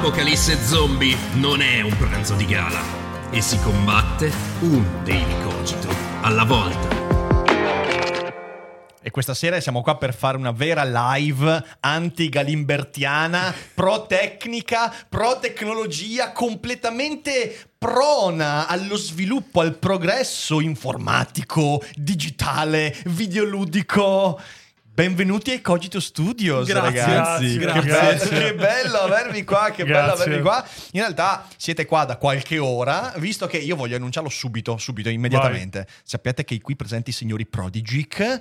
L'apocalisse zombie non è un pranzo di gala e si combatte un daily cogito alla volta. E questa sera siamo qua per fare una vera live anti-galimbertiana, pro-tecnica, pro-tecnologia, completamente prona allo sviluppo, al progresso informatico, digitale, videoludico. Benvenuti ai Cogito Studios, Grazie, ragazzi. grazie, che, grazie. Bello, che bello avervi qua, che bello Grazie. avervi qua. In realtà siete qua da qualche ora, visto che io voglio annunciarlo subito, subito, immediatamente. Sappiate che i qui presenti signori Prodigic,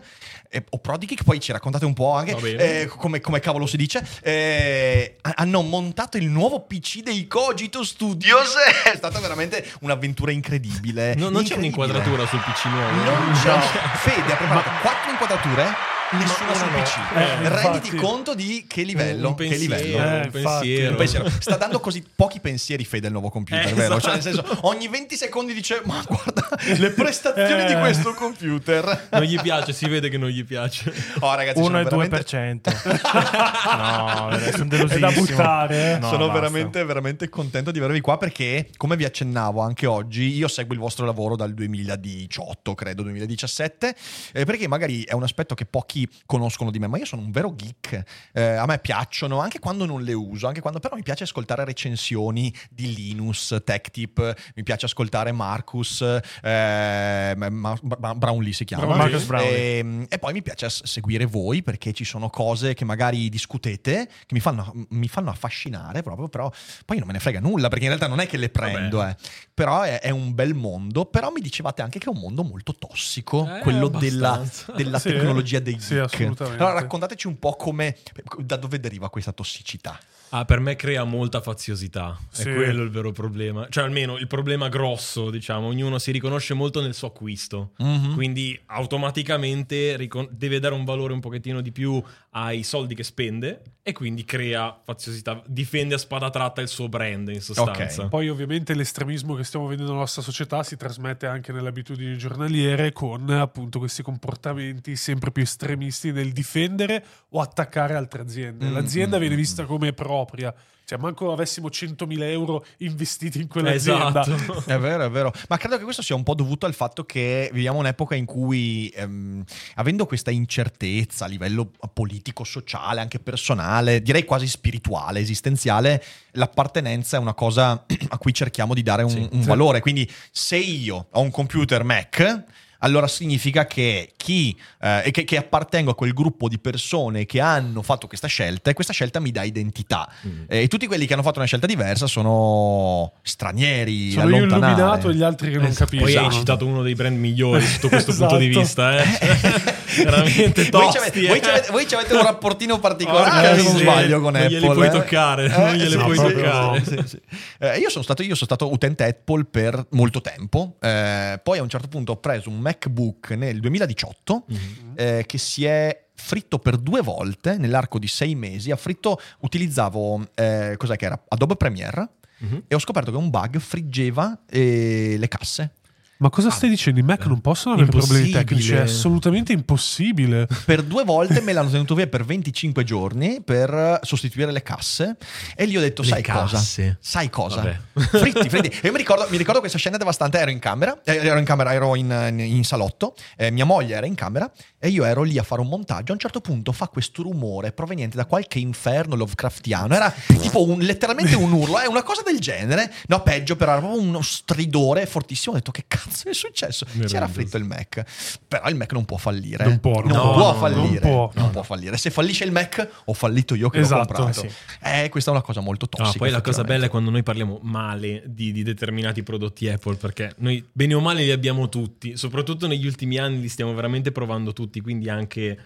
eh, o Prodigic, poi ci raccontate un po' anche eh, come, come cavolo si dice, eh, ha- hanno montato il nuovo PC dei Cogito Studios. È stata veramente un'avventura incredibile. No, non c'è Incredibile. un'inquadratura sul PC nuovo. Non c'è. Fede ha preparato quattro inquadrature, nessuna sul no, no. PC. Eh, Renditi infatti. conto di che livello. Un che pensiero, livello. Eh, un pensiero. Un pensiero. Sta dando così pochi pensieri Fede al nuovo computer, Eh, vero? esatto. Cioè, nel senso, ogni 20 secondi dice: Ma guarda le prestazioni di Eh. questo computer. Non gli piace, si vede che non gli piace. Oh, ragazzi, 1 sono e veramente... 2%. no, sono È delosissimo. da buttare. No, Sono basta. veramente, veramente contento di avervi qua perché, come vi accennavo anche oggi, io seguo il vostro lavoro dal 2018, credo 2017, eh, perché magari è un aspetto che pochi conoscono di me, ma io sono un vero geek. Eh, a me piacciono, anche quando non le uso, anche quando però mi piace ascoltare recensioni di Linus, Tech Tip, mi piace ascoltare Marcus, eh, Ma- Ma- Brownlee si chiama. Marcus Brownlee. E, e poi mi piace seguire voi perché ci sono cose che magari discutete che mi fanno, mi fanno affascinare proprio, però poi non me ne frega nulla perché in realtà non è che le prendo, eh. però è, è un bel mondo. Però mi dicevate anche che è un mondo molto tossico, Eh, quello della, abbastanza. della Sì, tecnologia dei sì, assolutamente. allora raccontateci un po' come, da dove deriva questa tossicità. Ah, per me crea molta faziosità. Sì. È quello il vero problema. Cioè, almeno il problema grosso, diciamo. Ognuno si riconosce molto nel suo acquisto. Mhm. Quindi automaticamente ricon- deve dare un valore un pochettino di più ai soldi che spende e quindi crea faziosità. Difende a spada tratta il suo brand, in sostanza. Ok. Poi ovviamente l'estremismo che stiamo vedendo nella nostra società si trasmette anche nelle abitudini giornaliere con appunto questi comportamenti sempre più estremisti nel difendere o attaccare altre aziende. Mm, L'azienda mm, viene mm, vista come propria. Cioè, manco avessimo 100.000 euro investiti in quell'azienda. Esatto. È vero, è vero. Ma credo che questo sia un po' dovuto al fatto che viviamo un'epoca in cui, ehm, avendo questa incertezza a livello politico, sociale, anche personale, direi quasi spirituale, esistenziale, l'appartenenza è una cosa a cui cerchiamo di dare un, Sì. un Sì. valore. Quindi se io ho un computer Mac... Allora significa che chi eh, e che, che appartengo a quel gruppo di persone che hanno fatto questa scelta e questa scelta mi dà identità. Mm. Eh, E tutti quelli che hanno fatto una scelta diversa sono stranieri, Sono io illuminato e gli altri che non capiscono. Poi hai citato uno dei brand migliori sotto questo punto di Esatto. vista, eh? Veramente voi, tosti, ci avete, eh. voi ci avete- voi ci avete un rapportino particolare, Porca se non sbaglio, con Non Apple. glieli puoi eh. toccare, non glieli sì, puoi toccare. sì, sì. Eh, io, sono stato, io sono stato utente Apple per molto tempo, eh, poi a un certo punto ho preso un MacBook nel 2018 Mhm. eh, che si è fritto per due volte nell'arco di sei mesi. Ha fritto, utilizzavo, eh, cos'è che era? Adobe Premiere Mhm. e ho scoperto che un bug friggeva eh, le casse. Ma cosa stai dicendo? I Mac non possono avere problemi Impossibile. tecnici? È assolutamente impossibbe. Per due volte me l'hanno tenuto via per 25 giorni per sostituire le casse e gli ho detto, Le sai casse? cosa? Sai cosa? Vabbè. Fritti, fritti. E io mi ricordo, mi ricordo questa scena devastante, ero in camera, eh, ero in camera, ero in, in- in salotto, eh, mia moglie era in camera e io ero lì a fare un montaggio. A un certo punto fa questo rumore proveniente da qualche inferno Lovecraftiano, era tipo un- letteralmente un urlo, è una cosa del genere. No, peggio, però era proprio uno stridore fortissimo. Ho detto, che cazzo è successo? Si era fritto il Mac. Però il Mac non può fallire. Non può, non può, può no, fallire. non può. non può fallire. Se fallisce il Mac, ho fallito io che Esatto, l'ho comprato. sì. Eh, questa è una cosa molto No, tossica. poi la cosa bella è quando noi parliamo male di, di determinati prodotti Apple, perché noi bene o male li abbiamo tutti, soprattutto negli ultimi anni li stiamo veramente provando tutti, quindi anche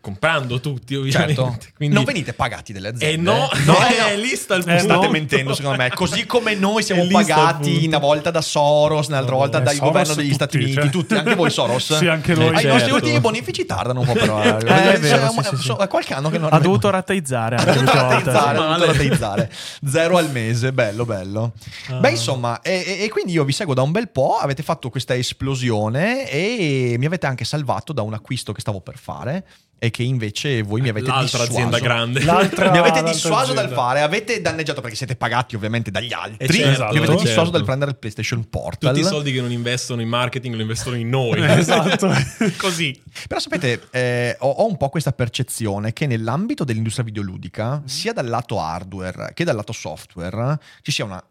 comprando tutti ovviamente. Certo. Quindi... Non venite pagati delle aziende. Eh no, no, eh, no. lì sta il Eh, punto. State no. mentendo, secondo me. Così come noi siamo E pagati una volta da Soros, un'altra volta Eh, dal Soros governo degli tutti, Stati Uniti, cioè. tutti, anche voi Soros. Sì, anche noi. I certo. nostri ultimi bonifici tardano un po' però. eh. è vero, Cioè, sì, sì, sì. so- È qualche anno che non Ha dovuto rateizzare Ha anche dovuto rateizzare, ha dovuto rateizzare. Zero al mese, bello, bello. Ah. Beh, insomma, e, e- e quindi io vi seguo da un bel po', avete fatto questa esplosione e mi avete anche salvato da un acquisto che stavo per fare e che invece voi mi avete L'altra dissuaso. azienda grande. L'altra- mi avete dissuaso dal azienda. fare, avete danneggiato perché siete pagati ovviamente dagli altri. Eh, certo, mi avete dissuaso certo. dal prendere il PlayStation Portal. Tutti i soldi che non investono in marketing lo investono in noi. Esatto. Così. Però sapete, eh, ho, ho un po' questa percezione che nell'ambito dell'industria videoludica, sia dal lato hardware che dal lato software, ci sia una,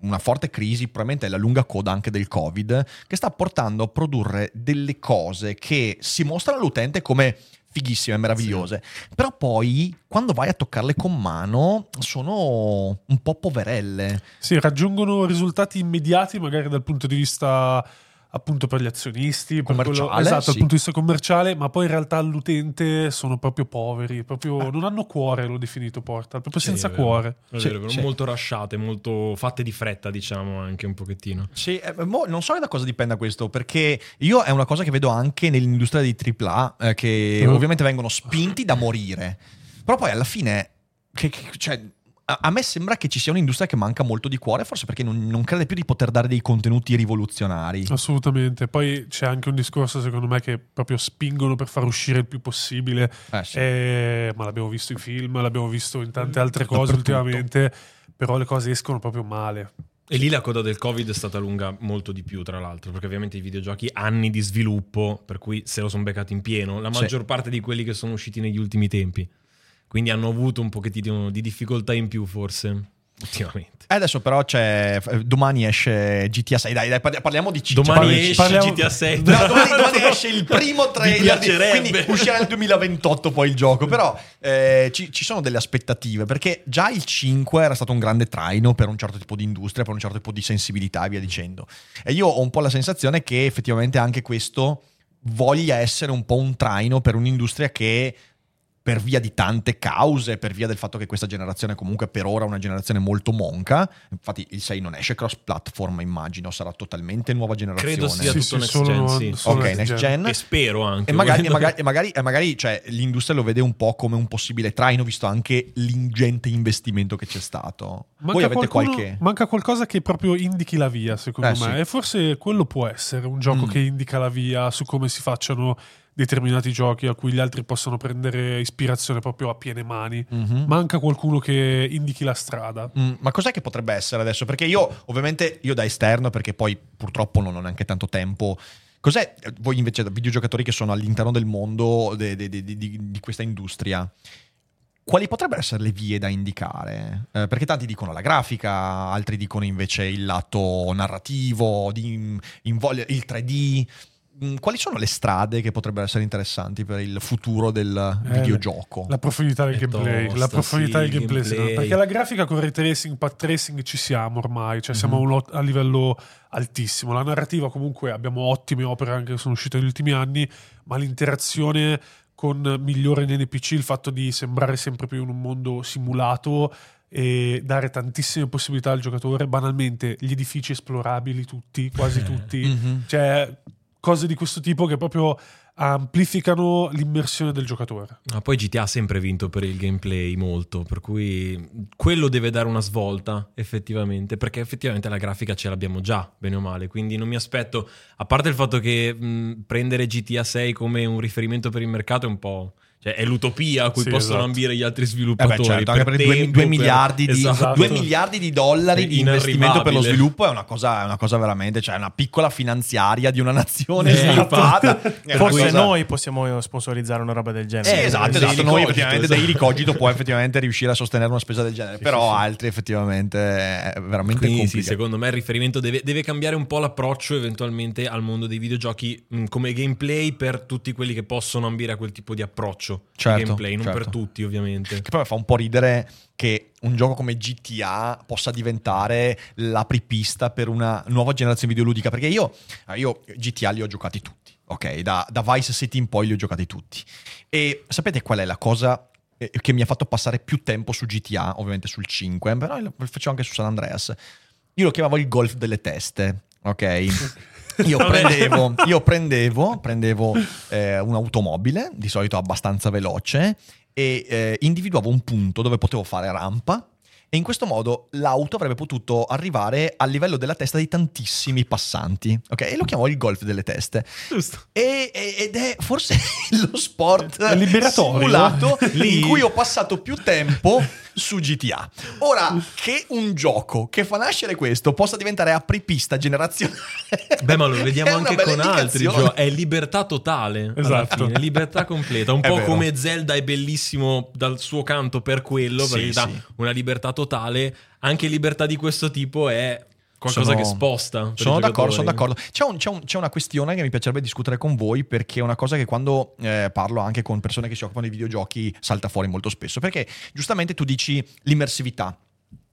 una forte crisi, probabilmente è la lunga coda anche del Covid, che sta portando a produrre delle cose che si mostrano all'utente come fighissime, meravigliose. Però poi, quando vai a toccarle con mano, sono un po' poverelle. Sì, raggiungono risultati immediati, magari dal punto di vista appunto per gli azionisti, per quello- Commerciale, esatto, sì. dal punto di vista commerciale, ma poi in realtà all'utente sono proprio poveri, proprio non hanno cuore, l'ho definito Portal, proprio Sì, senza è vero. cuore. È vero, è vero. sì. molto rasciate, molto fatte di fretta, diciamo, anche un pochettino. Sì, eh, mo non so da cosa dipenda questo, perché io è una cosa che vedo anche nell'industria dei AAA, eh, che Mm. ovviamente vengono spinti da morire. Però poi alla fine, che- che- cioè, a, me sembra che ci sia un'industria che manca molto di cuore, forse perché non, non crede più di poter dare dei contenuti rivoluzionari. Assolutamente. Poi c'è anche un discorso, secondo me, che proprio spingono per far uscire il più possibile. Eh, sì. Eh, ma l'abbiamo visto in film, l'abbiamo visto in tante altre cose ultimamente. Però le cose escono proprio male. E lì la coda del Covid è stata lunga molto di più, tra l'altro, perché ovviamente i videogiochi anni di sviluppo, per cui se lo sono beccati in pieno, la Sì. maggior parte di quelli che sono usciti negli ultimi tempi. Quindi hanno avuto un pochettino di difficoltà in più, forse, ultimamente. E adesso però c'è. eh, Domani esce GTA 6. Dai, dai, parli- parliamo di ciccia. Domani parli- esce parliamo- GTA 6. No, domani, domani esce il primo trailer, di- quindi uscirà nel 2028 poi il gioco. Però eh, ci, ci sono delle aspettative perché già il 5 era stato un grande traino per un certo tipo di industria, per un certo tipo di sensibilità e via dicendo. E io ho un po' la sensazione che effettivamente anche questo voglia essere un po' un traino per un'industria che per via di tante cause, per via del fatto che questa generazione comunque per ora è una generazione molto monca, infatti il 6 non esce cross platform immagino, sarà totalmente nuova generazione. Credo sia Sì, tutto sì, next solo- gen, sì. solo Ok, next gen. gen. E spero anche. E magari, e magari, e magari- e magari, cioè, l'industria lo vede un po' come un possibile traino, visto anche l'ingente investimento che c'è stato. Voi avete qualcuno- qualche... manca qualcosa che proprio indichi la via, secondo Eh, me. sì. E forse quello può essere un gioco Mm. che indica la via su come si facciano determinati giochi a cui gli altri possono prendere ispirazione proprio a piene mani. Mhm. Manca qualcuno che indichi la strada. Mm, ma cos'è che potrebbe essere adesso? Perché io, ovviamente, io da esterno, perché poi purtroppo non ho neanche tanto tempo. Cos'è, eh, voi invece da videogiocatori che sono all'interno del mondo de- de- de- di- questa industria, quali potrebbero essere le vie da indicare? Eh, perché tanti dicono la grafica, altri dicono invece il lato narrativo, di, invoglia- il 3D. Mm, Quali sono le strade che potrebbero essere interessanti per il futuro del Eh, videogioco? La profondità del È gameplay. tosta, la profondità sì, del gameplay, gameplay. Perché la grafica con ray tracing, path tracing ci siamo ormai. Cioè siamo a, Mhm. un lot- a livello altissimo. La narrativa comunque abbiamo ottime opere anche che sono uscite negli ultimi anni, ma l'interazione con migliore nei NPC, il fatto di sembrare sempre più in un mondo simulato e dare tantissime possibilità al giocatore, banalmente gli edifici esplorabili tutti, quasi tutti, Mhm. cioè cose di questo tipo che proprio amplificano l'immersione del giocatore. Ma poi GTA ha sempre vinto per il gameplay molto, per cui quello deve dare una svolta effettivamente, perché effettivamente la grafica ce l'abbiamo già, bene o male, quindi non mi aspetto, a parte il fatto che mh, prendere GTA 6 come un riferimento per il mercato è un po'... Cioè, è l'utopia a cui Sì, possono esatto. ambire gli altri Eh sviluppatori. beh, certo, anche perché 2 tempo, miliardi, di, Esatto. due miliardi di dollari di investimento per lo sviluppo è una cosa, è una cosa veramente, cioè è una piccola finanziaria di una nazione Eh, sviluppata. Forse cosa- noi possiamo sponsorizzare una roba del Eh, genere. esatto, Daily esatto. Noi Cogito, effettivamente esatto. Daily Cogito può effettivamente riuscire a sostenere una spesa del genere, però altri effettivamente è veramente Quindi sì, complicato. secondo me il riferimento deve, deve cambiare un po' l'approccio eventualmente al mondo dei videogiochi mh, come gameplay per tutti quelli che possono ambire a quel tipo di approccio Certo, di gameplay, non certo. per tutti ovviamente. Che poi fa un po' ridere che un gioco come GTA possa diventare l'apripista per una nuova generazione videoludica. Perché io, ah, io GTA li ho giocati tutti. ok? Da, da Vice City in poi li ho giocati tutti. E sapete qual è la cosa eh, che mi ha fatto passare più tempo su GTA, ovviamente sul 5, però lo facevo anche su San Andreas. Io lo chiamavo il golf delle teste, ok? Io prendevo, io prendevo, prendevo eh, un'automobile, di solito abbastanza veloce, e eh, individuavo un punto dove potevo fare rampa. E in questo modo l'auto avrebbe potuto arrivare al livello della testa di tantissimi passanti. Ok? E lo chiamavo il golf delle teste. Giusto. E- ed è forse lo sport liberatorio. simulato in cui ho passato più tempo su GTA. Ora che un gioco che fa nascere questo possa diventare apripista generazionale. Beh, ma lo vediamo anche con altri giochi. È libertà totale. alla Esatto. fine, libertà completa. Un È po' vero. come Zelda è bellissimo dal suo canto per quello, Sì, perché dà sì. una libertà totale. Anche libertà di questo tipo è qualcosa Sono- che sposta. Sono d'accordo, sono d'accordo. C'è, un- c'è un- c'è una questione che mi piacerebbe discutere con voi perché è una cosa che quando eh, parlo anche con persone che si occupano di videogiochi salta fuori molto spesso. Perché giustamente tu dici l'immersività.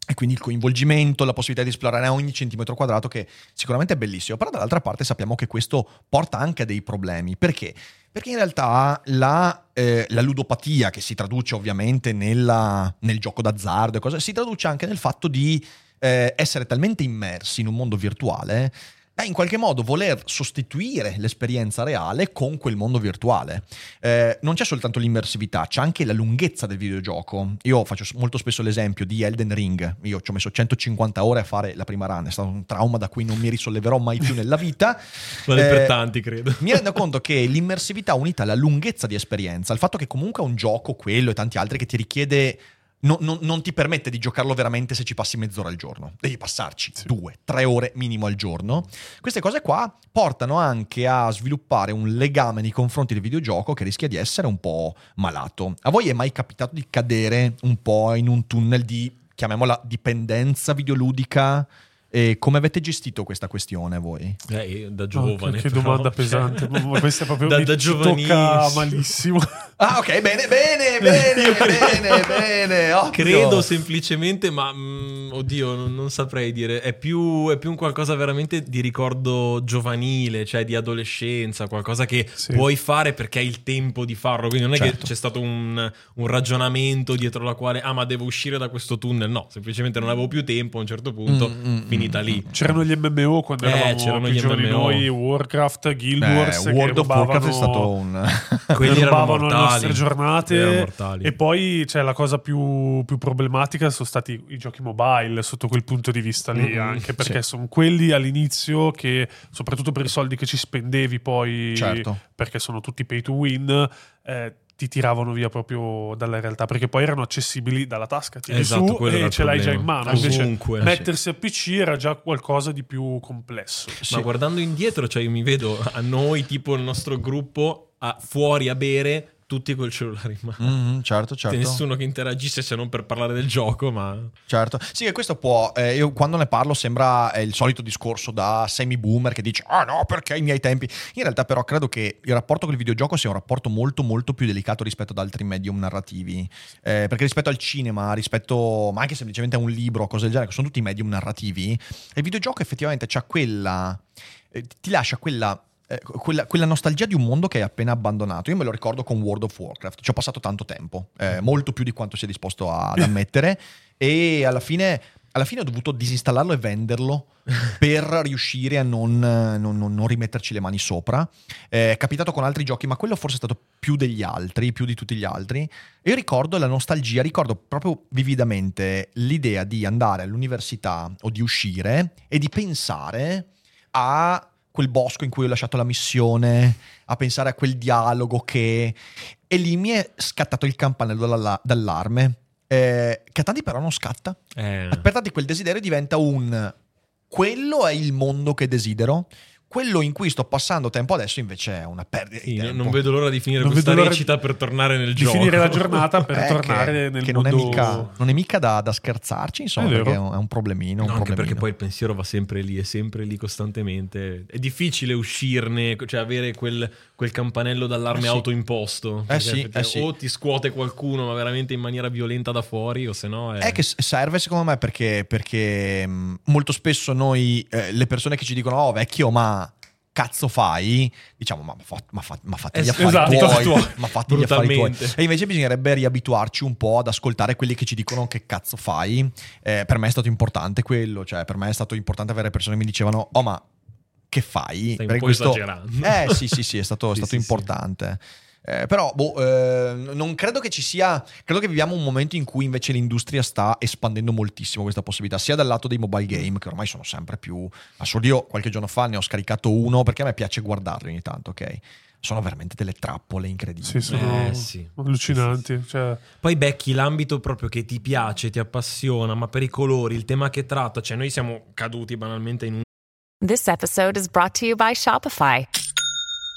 E quindi il coinvolgimento, la possibilità di esplorare ogni centimetro quadrato, che sicuramente è bellissimo. Però dall'altra parte sappiamo che questo porta anche a dei problemi. Perché? Perché in realtà la, eh, la ludopatia, che si traduce ovviamente nella- nel gioco d'azzardo e cose, si traduce anche nel fatto di eh, essere talmente immersi in un mondo virtuale da in qualche modo voler sostituire l'esperienza reale con quel mondo virtuale. Eh, non c'è soltanto l'immersività, c'è anche la lunghezza del videogioco. Io faccio molto spesso l'esempio di Elden Ring. Io ci ho messo 150 ore a fare la prima run, è stato un trauma da cui non mi risolleverò mai più nella vita. Vale Eh, per tanti, credo. mi rendo conto che l'immersività unita alla lunghezza di esperienza, il fatto che comunque è un gioco, quello e tanti altri, che ti richiede. Non- non- non ti permette di giocarlo veramente se ci passi mezz'ora al giorno. Devi passarci due, tre ore minimo al giorno. Queste cose qua portano anche a sviluppare un legame nei confronti del videogioco che rischia di essere un po' malato. A voi è mai capitato di cadere un po' in un tunnel di, chiamiamola, dipendenza videoludica? E come avete gestito questa questione voi? Eh, da Oh, giovane. che però, domanda cioè, pesante. Ma questa è proprio da, mi da tocca malissimo. Ah, ok, bene, bene, bene, bene, bene. ovvio. Credo semplicemente, ma mm, oddio, non, non saprei dire. È più, è più un qualcosa veramente di ricordo giovanile, cioè di adolescenza, qualcosa che Sì. puoi fare perché hai il tempo di farlo. Quindi non è Certo. che c'è stato un, un ragionamento dietro la quale, ah, ma devo uscire da questo tunnel. No, semplicemente non avevo più tempo. A un certo punto, Mm, mm, finita lì. C'erano gli MMO quando Eh, eravamo c'erano più gli giovani MMO. noi, Warcraft, Guild Eh, Wars, che World of Warcraft è rubavano- stato un... Quelli erano rubavano mortali. Nostre giornate e poi c'è la cosa più, più problematica sono stati i giochi mobile sotto quel punto di vista lì Mm, anche perché sì. sono quelli all'inizio che soprattutto per i soldi che ci spendevi poi Certo. perché sono tutti pay to win eh, ti tiravano via proprio dalla realtà perché poi erano accessibili dalla tasca tiri Esatto, su e ce l'hai già in mano invece Ovunque. mettersi a PC era già qualcosa di più complesso Sì. Ma guardando indietro, cioè io mi vedo a noi, tipo il nostro gruppo, a- fuori a bere, tutti col cellulare in mano. Mhm, certo, certo. Nessuno che interagisce se non per parlare del gioco, ma... Certo. Sì, che questo può. eh, io quando ne parlo sembra eh, il solito discorso da semi-boomer che dice: Ah no, perché ai miei tempi. In realtà, però, credo che il rapporto con il videogioco sia un rapporto molto, molto più delicato rispetto ad altri medium narrativi. Eh, perché rispetto al cinema, rispetto. ma anche semplicemente a un libro, cose del genere, che sono tutti medium narrativi, il videogioco effettivamente c'ha quella. eh, ti lascia quella. Eh, Quella, quella nostalgia di un mondo che hai appena abbandonato. Io me lo ricordo con World of Warcraft. Ci ho passato tanto tempo, eh, molto più di quanto sia disposto a- ad ammettere. e alla fine, alla fine ho dovuto disinstallarlo e venderlo per riuscire a non, non- non- non rimetterci le mani sopra. Eh, È capitato con altri giochi, ma quello forse è stato più degli altri, più di tutti gli altri. E io ricordo la nostalgia, ricordo proprio vividamente l'idea di andare all'università o di uscire e di pensare a quel bosco in cui ho lasciato la missione, a pensare a quel dialogo che... E lì mi è scattato il campanello d'alla- d'allarme. Eh, che a tanti però non scatta. Eh, Per tanti quel desiderio diventa un... Quello è il mondo che desidero. Quello in cui sto passando tempo adesso invece è una perdita sì, di non vedo l'ora di finire Non questa recita per tornare nel di gioco. finire la giornata per Eh, tornare che, nel che mondo non è mica, non è mica da, da scherzarci, insomma, È vero. perché è un, problemino. un No, anche problemino. perché poi il pensiero va sempre lì, è sempre lì costantemente. È difficile uscirne, cioè avere quel, quel campanello d'allarme Eh sì. autoimposto. Perché sì, eh sì. O ti scuote qualcuno, ma veramente in maniera violenta da fuori, o se no è... È che serve secondo me perché, perché molto spesso noi, eh, le persone che ci dicono oh vecchio ma cazzo fai, diciamo ma, fa, ma, fa, ma fatti gli affari esatto, tuoi, tuoi. ma fatti gli affari tuoi. E invece bisognerebbe riabituarci un po' ad ascoltare quelli che ci dicono che cazzo fai. Eh, per me è stato importante quello, cioè per me è stato importante avere persone che mi dicevano "Oh, ma che fai?" Stai un po' questo esagerando. Eh sì, sì, sì, è stato, è Sì, stato sì, sì. Eh, però, boh, eh, non credo che ci sia. Credo che viviamo un momento in cui invece l'industria sta espandendo moltissimo questa possibilità, sia dal lato dei mobile game, che ormai sono sempre più assurdi. Io qualche giorno fa ne ho scaricato uno perché a me piace guardarli ogni tanto, ok? Sono veramente delle trappole incredibili. Sì, sono Eh, sì. allucinanti. Cioè, Poi becchi l'ambito proprio che ti piace, ti appassiona, ma per i colori, il tema che tratta, cioè noi siamo caduti banalmente in un This episode is brought to you by Shopify.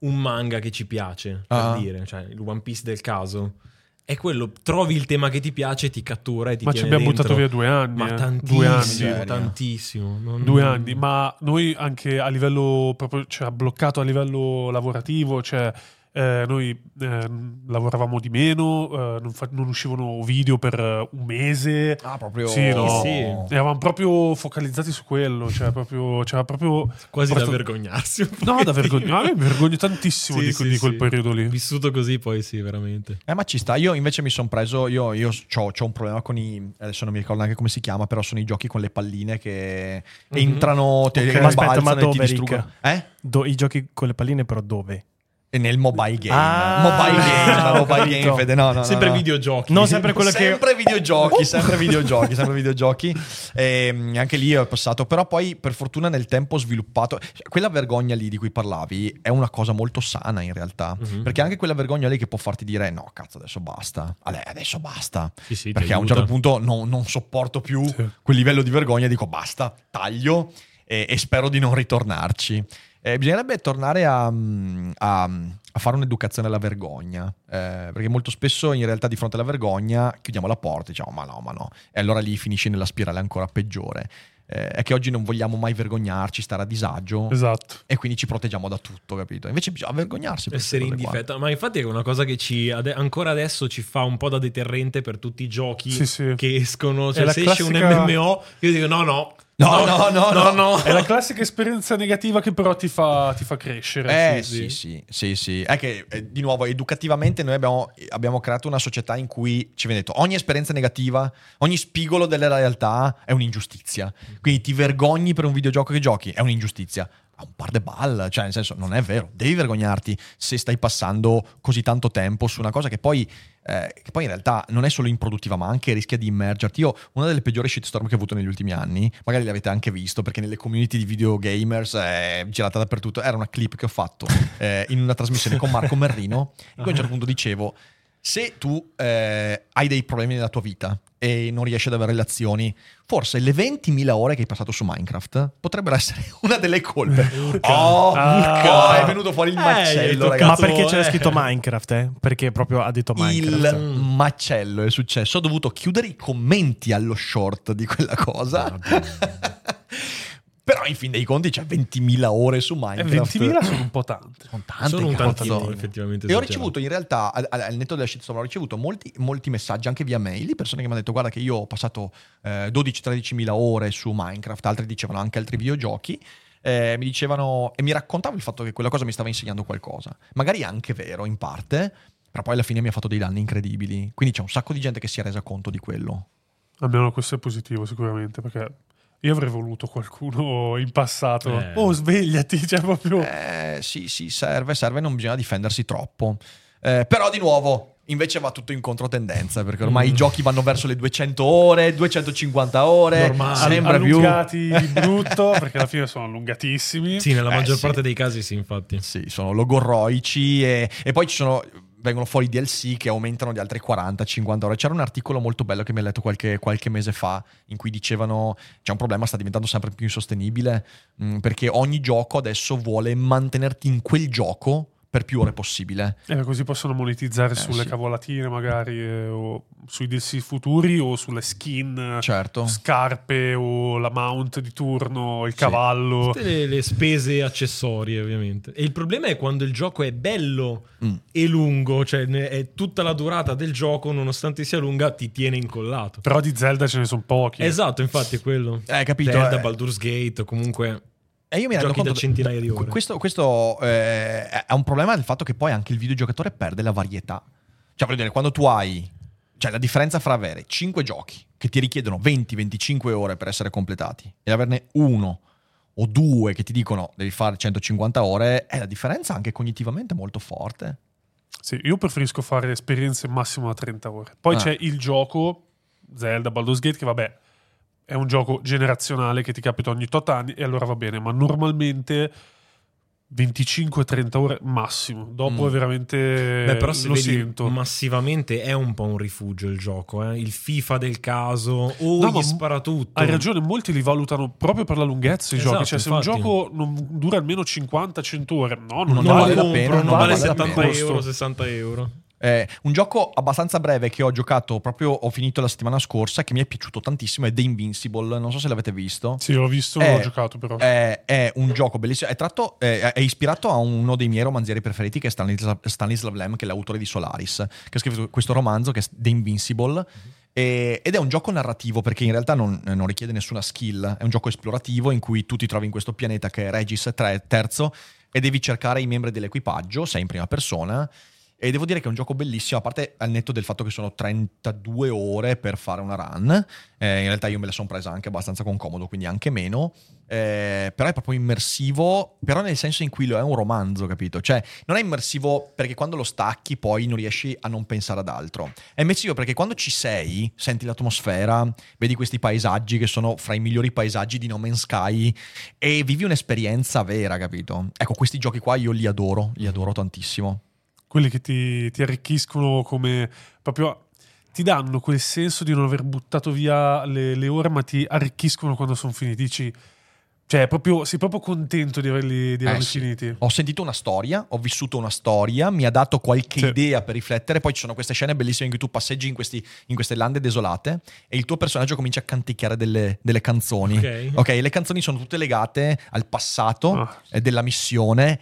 un manga che ci piace, per Ah. dire, cioè il One Piece del caso. È quello, trovi il tema che ti piace, ti cattura e ti ma ci abbiamo dentro. buttato via due anni. Ma eh. tantissimo, Due anni. Tantissimo. Non- Due anni, ma noi anche a livello proprio, cioè bloccato a livello lavorativo, cioè eh, noi eh, lavoravamo di meno, eh, non, fa- non uscivano video per eh, un mese. Ah, proprio. Sì, no. Sì. Eravamo proprio focalizzati su quello, cioè proprio, cioè proprio Quasi da portato- vergognarsi. un No, da vergogna. Mi vergogno tantissimo Sì, di, sì, di quel sì. periodo lì. Vissuto così, poi sì, veramente. Eh, ma ci sta. Io invece mi sono preso. Io, io ho un problema con i. Adesso non mi ricordo neanche come si chiama, però sono i giochi con le palline che Mhm. entrano, te, Ok. te Ma aspetta, ma e ti dove, distruggono. Eh? Do- I giochi con le palline, però dove? E nel mobile game. Ah, mobile game, mobile capito. game, Fede. No, no, no, Sempre no. videogiochi. No, sempre quello che. Sempre videogiochi, sempre videogiochi, sempre videogiochi. E, anche lì è passato, però poi per fortuna nel tempo ho sviluppato. Quella vergogna lì di cui parlavi è una cosa molto sana in realtà. Mhm. Perché anche quella vergogna lì che può farti dire no, cazzo, adesso basta. Adesso basta. Sì, sì, perché a un certo punto no- non sopporto più Sì. quel livello di vergogna e dico basta, taglio e, e spero di non ritornarci. Eh, bisognerebbe tornare a, mm, a- a fare un'educazione alla vergogna, eh, perché molto spesso in realtà di fronte alla vergogna chiudiamo la porta e diciamo ma no, ma no, e allora lì finisci nella spirale ancora peggiore. Eh, è che oggi non vogliamo mai vergognarci, stare a disagio Esatto. e quindi ci proteggiamo da tutto, capito? Invece bisogna vergognarsi. per essere in difetto. Ma infatti è una cosa che ci ade- ancora adesso ci fa un po' da deterrente per tutti i giochi Sì, sì. che escono. Cioè, se esce un classica- MMO, io dico no, no. No, no, no, no, no. È la classica esperienza negativa che però ti fa, ti fa crescere. Eh sì, sì, sì, sì. È che eh, di nuovo educativamente noi abbiamo, abbiamo creato una società in cui ci viene detto ogni esperienza negativa, ogni spigolo della realtà è un'ingiustizia. Quindi ti vergogni per un videogioco che giochi, è un'ingiustizia. A un par de balle, cioè nel senso non è vero, devi vergognarti se stai passando così tanto tempo su una cosa che poi, eh, che poi in realtà non è solo improduttiva ma anche rischia di immergerti. Io una delle peggiori shitstorm che ho avuto negli ultimi anni, magari l'avete anche visto perché nelle community di videogamers è girata dappertutto, era una clip che ho fatto eh, in una trasmissione con Marco Merrino in cui a un certo punto dicevo se tu eh, hai dei problemi nella tua vita e non riesci ad avere relazioni, forse le 20.000 ore che hai passato su Minecraft potrebbero essere una delle colpe. Oh, Ah. oh, è venuto fuori il Eh, macello, ragazzi. Ma perché c'era eh. scritto Minecraft, eh? Perché proprio ha detto Minecraft. Il macello è successo. Ho dovuto chiudere i commenti allo short di quella cosa. Però in fin dei conti c'è 20.000 ore su E Minecraft. 20.000 sono un po' tante. Sono tante, Sono tantino, effettivamente. E ho ricevuto in realtà, al, al- netto della shitstorm, ho ricevuto molti, molti messaggi anche via mail di persone che mi hanno detto guarda che io ho passato eh, 12-13 mila ore su Minecraft, altri dicevano anche altri videogiochi, eh, mi dicevano e mi raccontavo il fatto che quella cosa mi stava insegnando qualcosa. Magari è anche vero in parte, però poi alla fine mi ha fatto dei danni incredibili. Quindi c'è un sacco di gente che si è resa conto di quello. Almeno questo è positivo sicuramente perché io avrei voluto qualcuno in passato. Eh. Oh, svegliati, cioè proprio... Eh, sì, sì, serve, serve, non bisogna difendersi troppo. Eh, però di nuovo, invece va tutto in controtendenza, perché ormai Mm. i giochi vanno verso le 200 ore, 250 ore, Normale. sembra più... allungati di brutto perché alla fine sono allungatissimi. Sì, nella Eh, maggior sì. parte dei casi sì, infatti. Sì, sono logorroici e, e poi ci sono... vengono fuori DLC che aumentano di altre 40-50 ore. C'era un articolo molto bello che mi ha letto qualche, qualche mese fa in cui dicevano c'è un problema, sta diventando sempre più insostenibile mh, perché ogni gioco adesso vuole mantenerti in quel gioco per più ore possibile. Eh, così possono monetizzare Eh, sulle sì. cavolatine magari, eh, o sui DLC futuri o sulle skin, Certo. scarpe o la mount di turno, il Sì. cavallo. Tutte le, le spese accessorie, ovviamente. E il problema è quando il gioco è bello Mm. e lungo, cioè è tutta la durata del gioco, nonostante sia lunga, ti tiene incollato. Però di Zelda ce ne sono pochi. Esatto, infatti è quello. Eh, capito? Zelda, Eh. Baldur's Gate, comunque E io mi rendo conto da centinaia di ore. Questo, questo, eh, è un problema del fatto che poi anche il videogiocatore perde la varietà. Cioè, voglio dire, quando tu hai. Cioè, la differenza fra avere 5 giochi che ti richiedono 20-25 ore per essere completati e averne uno o due che ti dicono devi fare 150 ore, è la differenza anche cognitivamente molto forte. Sì, io preferisco fare esperienze massimo da 30 ore. Poi Ah. c'è il gioco Zelda Baldur's Gate che vabbè è un gioco generazionale che ti capita ogni tot anni e allora va bene, ma normalmente 25-30 ore massimo. Dopo Mm. è veramente Beh, però se lo vedi sento. massivamente è un po' un rifugio il gioco, eh? il FIFA del caso o No, gli sparatutto. Hai ragione, molti li valutano proprio per la lunghezza i Esatto, giochi. Cioè, se un infatti. gioco non dura almeno 50-100 ore, no, non, Non non vale lo la compro, pena, non non vale vale la 70 pena. euro, 60 euro. Eh, un gioco abbastanza breve che ho giocato proprio, ho finito la settimana scorsa, che mi è piaciuto tantissimo, è The Invincible. Non so se l'avete visto. Sì, l'ho visto, non Eh, l'ho giocato però. È, è un gioco bellissimo. È, tratto, è, è ispirato a uno dei miei romanzieri preferiti, che è Stanislav, Stanislav Lem, che è l'autore di Solaris, che ha scritto questo romanzo che è The Invincible. Ed è un gioco narrativo perché in realtà non, non richiede nessuna skill. È un gioco esplorativo in cui tu ti trovi in questo pianeta che è Regis 3, terzo, e devi cercare i membri dell'equipaggio. Sei in prima persona. E devo dire che è un gioco bellissimo, a parte al netto del fatto che sono 32 ore per fare una run. Eh, in realtà io me la sono presa anche abbastanza con comodo, quindi anche meno. Eh, però è proprio immersivo, però nel senso in cui lo è un romanzo, capito? Cioè, non è immersivo perché quando lo stacchi poi non riesci a non pensare ad altro. È immersivo perché quando ci sei, senti l'atmosfera, vedi questi paesaggi che sono fra i migliori paesaggi di No Man's Sky e vivi un'esperienza vera, capito? Ecco, questi giochi qua io li adoro, li adoro tantissimo. Quelli che ti, ti arricchiscono come proprio ti danno quel senso di non aver buttato via le, le ore, ma ti arricchiscono quando sono finiti. Dici, cioè, proprio, sei proprio contento di averli, di averli Eh sì. finiti. Ho sentito una storia, ho vissuto una storia, mi ha dato qualche Sì. idea per riflettere. Poi ci sono queste scene bellissime in cui tu passeggi in, questi- in queste lande desolate e il tuo personaggio comincia a canticchiare delle, delle canzoni. Ok. Ok, le canzoni sono tutte legate al passato eh, della missione.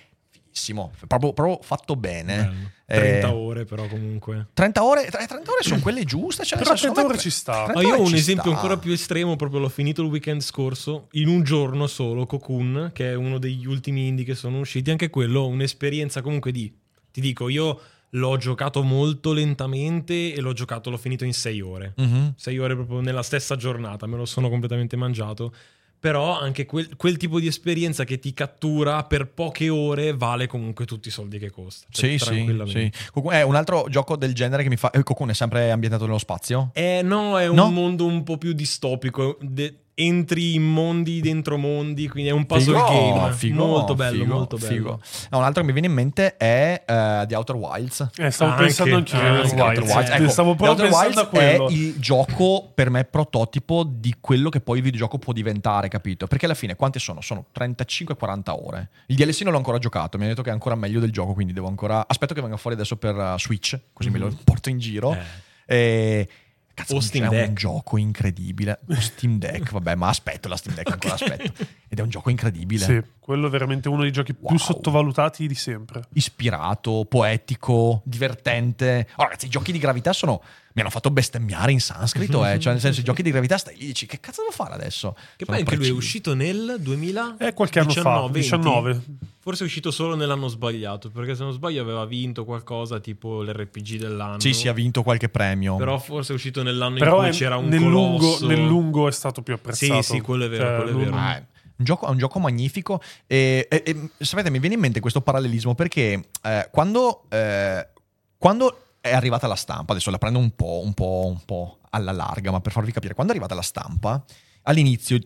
Fighissimo, proprio, proprio fatto bene. Bello. Eh, 30 ore però comunque. 30 ore, 30 ore sono quelle giuste. Cioè, Però nel senso, 30 secondo ore ci sta. 30 Ah, io ho un esempio sta. ancora più estremo, proprio l'ho finito il weekend scorso, in un giorno solo, Cocoon, che è uno degli ultimi indie che sono usciti, anche quello un'esperienza comunque di, ti dico, io l'ho giocato molto lentamente e l'ho giocato, l'ho finito in 6 ore. Mhm. 6 ore proprio nella stessa giornata, me lo sono completamente mangiato. Però anche quel, quel tipo di esperienza che ti cattura per poche ore vale comunque tutti i soldi che costa. Cioè, Sì, sì, È un altro gioco del genere che mi fa. eh, Cocoon è sempre ambientato nello spazio? Eh, no, è un No? mondo un po' più distopico. De- entri in mondi dentro mondi, quindi è un puzzle Figo, game. figo, molto bello, figo, molto bello. figo. Ah, un altro che mi viene in mente è eh, The Outer Wilds. Eh, stavo Anche, pensando anche, Outer Outer Wilds. Wilds, Eh, Ecco, stavo The proprio Outer pensando a Wilds è il gioco per me prototipo di quello che poi il videogioco può diventare, capito? Perché alla fine quante sono? Sono 35-40 ore. Il DLC non l'ho ancora giocato, mi hanno detto che è ancora meglio del gioco, quindi devo ancora... Aspetto che venga fuori adesso per uh, Switch, così me lo porto in giro. Eh. E... Cazzo, O è Steam un Deck. gioco incredibile. O Steam Deck, vabbè, ma aspetto la Steam Deck, ancora aspetto. Ed è un gioco incredibile. Sì, quello è veramente uno dei giochi Wow. più sottovalutati di sempre. ispirato, poetico, divertente. Oh, ragazzi, i giochi di gravità sono. Mi hanno fatto bestemmiare in sanscrito, eh. Cioè, nel senso, i giochi di gravità stai lì e dici, che cazzo devo fare adesso? Che Sono poi anche lui è uscito nel 2000 Eh, qualche anno fa, 20? 19. Forse è uscito solo nell'anno sbagliato, perché se non sbaglio aveva vinto qualcosa tipo l'RPG dell'anno. Sì, sì, ha vinto qualche premio. Però forse è uscito nell'anno Però in cui è- c'era un nel, lungo, colosso. nel lungo è stato più apprezzato. Sì, sì, quello è vero, Cioè, quello è vero. Ah, è un gioco, è un gioco magnifico. E, e- e, sapete, mi viene in mente questo parallelismo perché eh, quando, eh, quando è arrivata la stampa, adesso la prendo un po', un po', un po' alla larga, ma per farvi capire, quando è arrivata la stampa, all'inizio,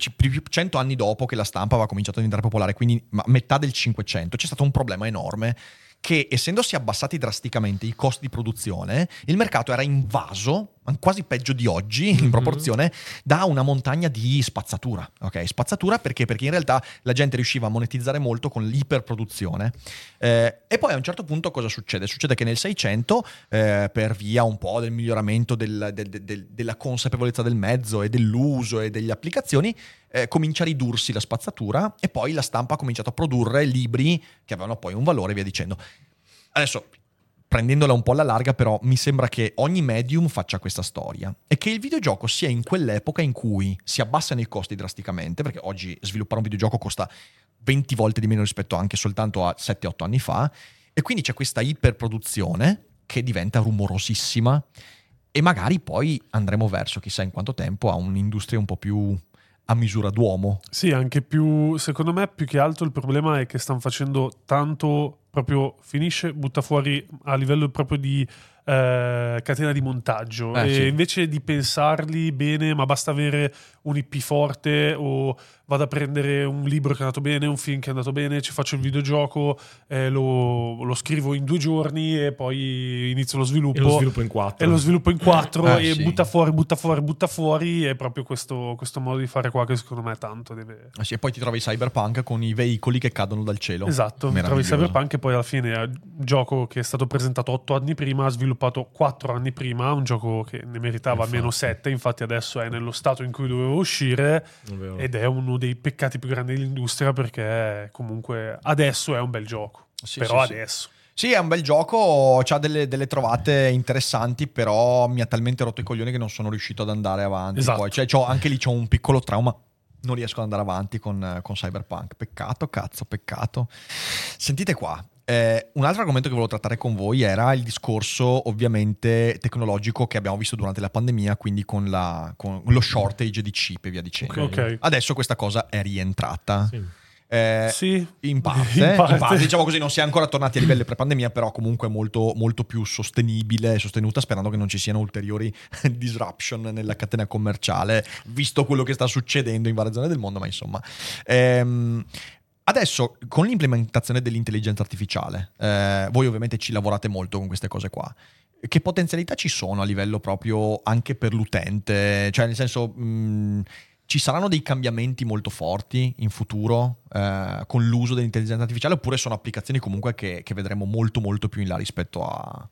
cento anni dopo che la stampa aveva cominciato a diventare popolare, quindi metà del 500, c'è stato un problema enorme che essendosi abbassati drasticamente i costi di produzione, il mercato era invaso, quasi peggio di oggi in Mhm. proporzione, da una montagna di spazzatura. Ok, spazzatura perché? Perché in realtà la gente riusciva a monetizzare molto con l'iperproduzione. Eh, e poi a un certo punto cosa succede? Succede che nel 600, eh, per via un po' del miglioramento del- del- del- della consapevolezza del mezzo e dell'uso e delle applicazioni, eh, comincia a ridursi la spazzatura e poi la stampa ha cominciato a produrre libri che avevano poi un valore e via dicendo. Adesso, prendendola un po' alla larga, però mi sembra che ogni medium faccia questa storia e che il videogioco sia in quell'epoca in cui si abbassano i costi drasticamente, perché oggi sviluppare un videogioco costa 20 volte di meno rispetto anche soltanto a 7-8 anni fa, e quindi c'è questa iperproduzione che diventa rumorosissima e magari poi andremo verso, chissà in quanto tempo, a un'industria un po' più a misura d'uomo. Sì, anche più, secondo me più che altro il problema è che stanno facendo tanto proprio finisce, butta fuori a livello proprio di eh, catena di montaggio Eh, e sì. invece di pensarli bene, ma basta avere un IP forte o vado a prendere un libro che è andato bene, un film che è andato bene, ci faccio il videogioco, eh, lo, lo scrivo in due giorni e poi inizio lo sviluppo. E lo sviluppo in quattro. E lo sviluppo in quattro Ah, e sì. butta fuori, butta fuori, butta fuori. È proprio questo, questo modo di fare qua che secondo me tanto deve. Ah sì, e poi ti trovi Cyberpunk con i veicoli che cadono dal cielo. Esatto, trovi. Cyberpunk e poi alla fine è un gioco che è stato presentato otto anni prima, sviluppato quattro anni prima, un gioco che ne meritava Infatti. almeno sette, infatti adesso è nello stato in cui doveva uscire Ovvero. ed è uno dei peccati più grandi dell'industria perché comunque adesso è un bel gioco, Sì, però sì, sì. adesso. Sì, è un bel gioco, ha delle, delle trovate interessanti, però mi ha talmente rotto i coglioni che non sono riuscito ad andare avanti. Esatto. Poi, cioè, c'ho- anche lì c'ho un piccolo trauma. Non riesco ad andare avanti con, con Cyberpunk. Peccato, cazzo, peccato. Sentite qua. Eh, un altro argomento che volevo trattare con voi era il discorso ovviamente tecnologico che abbiamo visto durante la pandemia, quindi con, la- con lo shortage di chip e via dicendo. Ok. Adesso questa cosa è rientrata. Sì. Eh, sì, in parte, in parte, diciamo così, non si è ancora tornati a livelli pre-pandemia, però comunque molto, molto più sostenibile e sostenuta, sperando che non ci siano ulteriori disruption nella catena commerciale, visto quello che sta succedendo in varie zone del mondo, ma insomma. Ehm, adesso, con l'implementazione dell'intelligenza artificiale, eh, voi ovviamente ci lavorate molto con queste cose qua. Che potenzialità ci sono a livello proprio anche per l'utente? Cioè, nel senso, mh, ci saranno dei cambiamenti molto forti in futuro eh, con l'uso dell'intelligenza artificiale oppure sono applicazioni comunque che, che vedremo molto molto più in là rispetto a...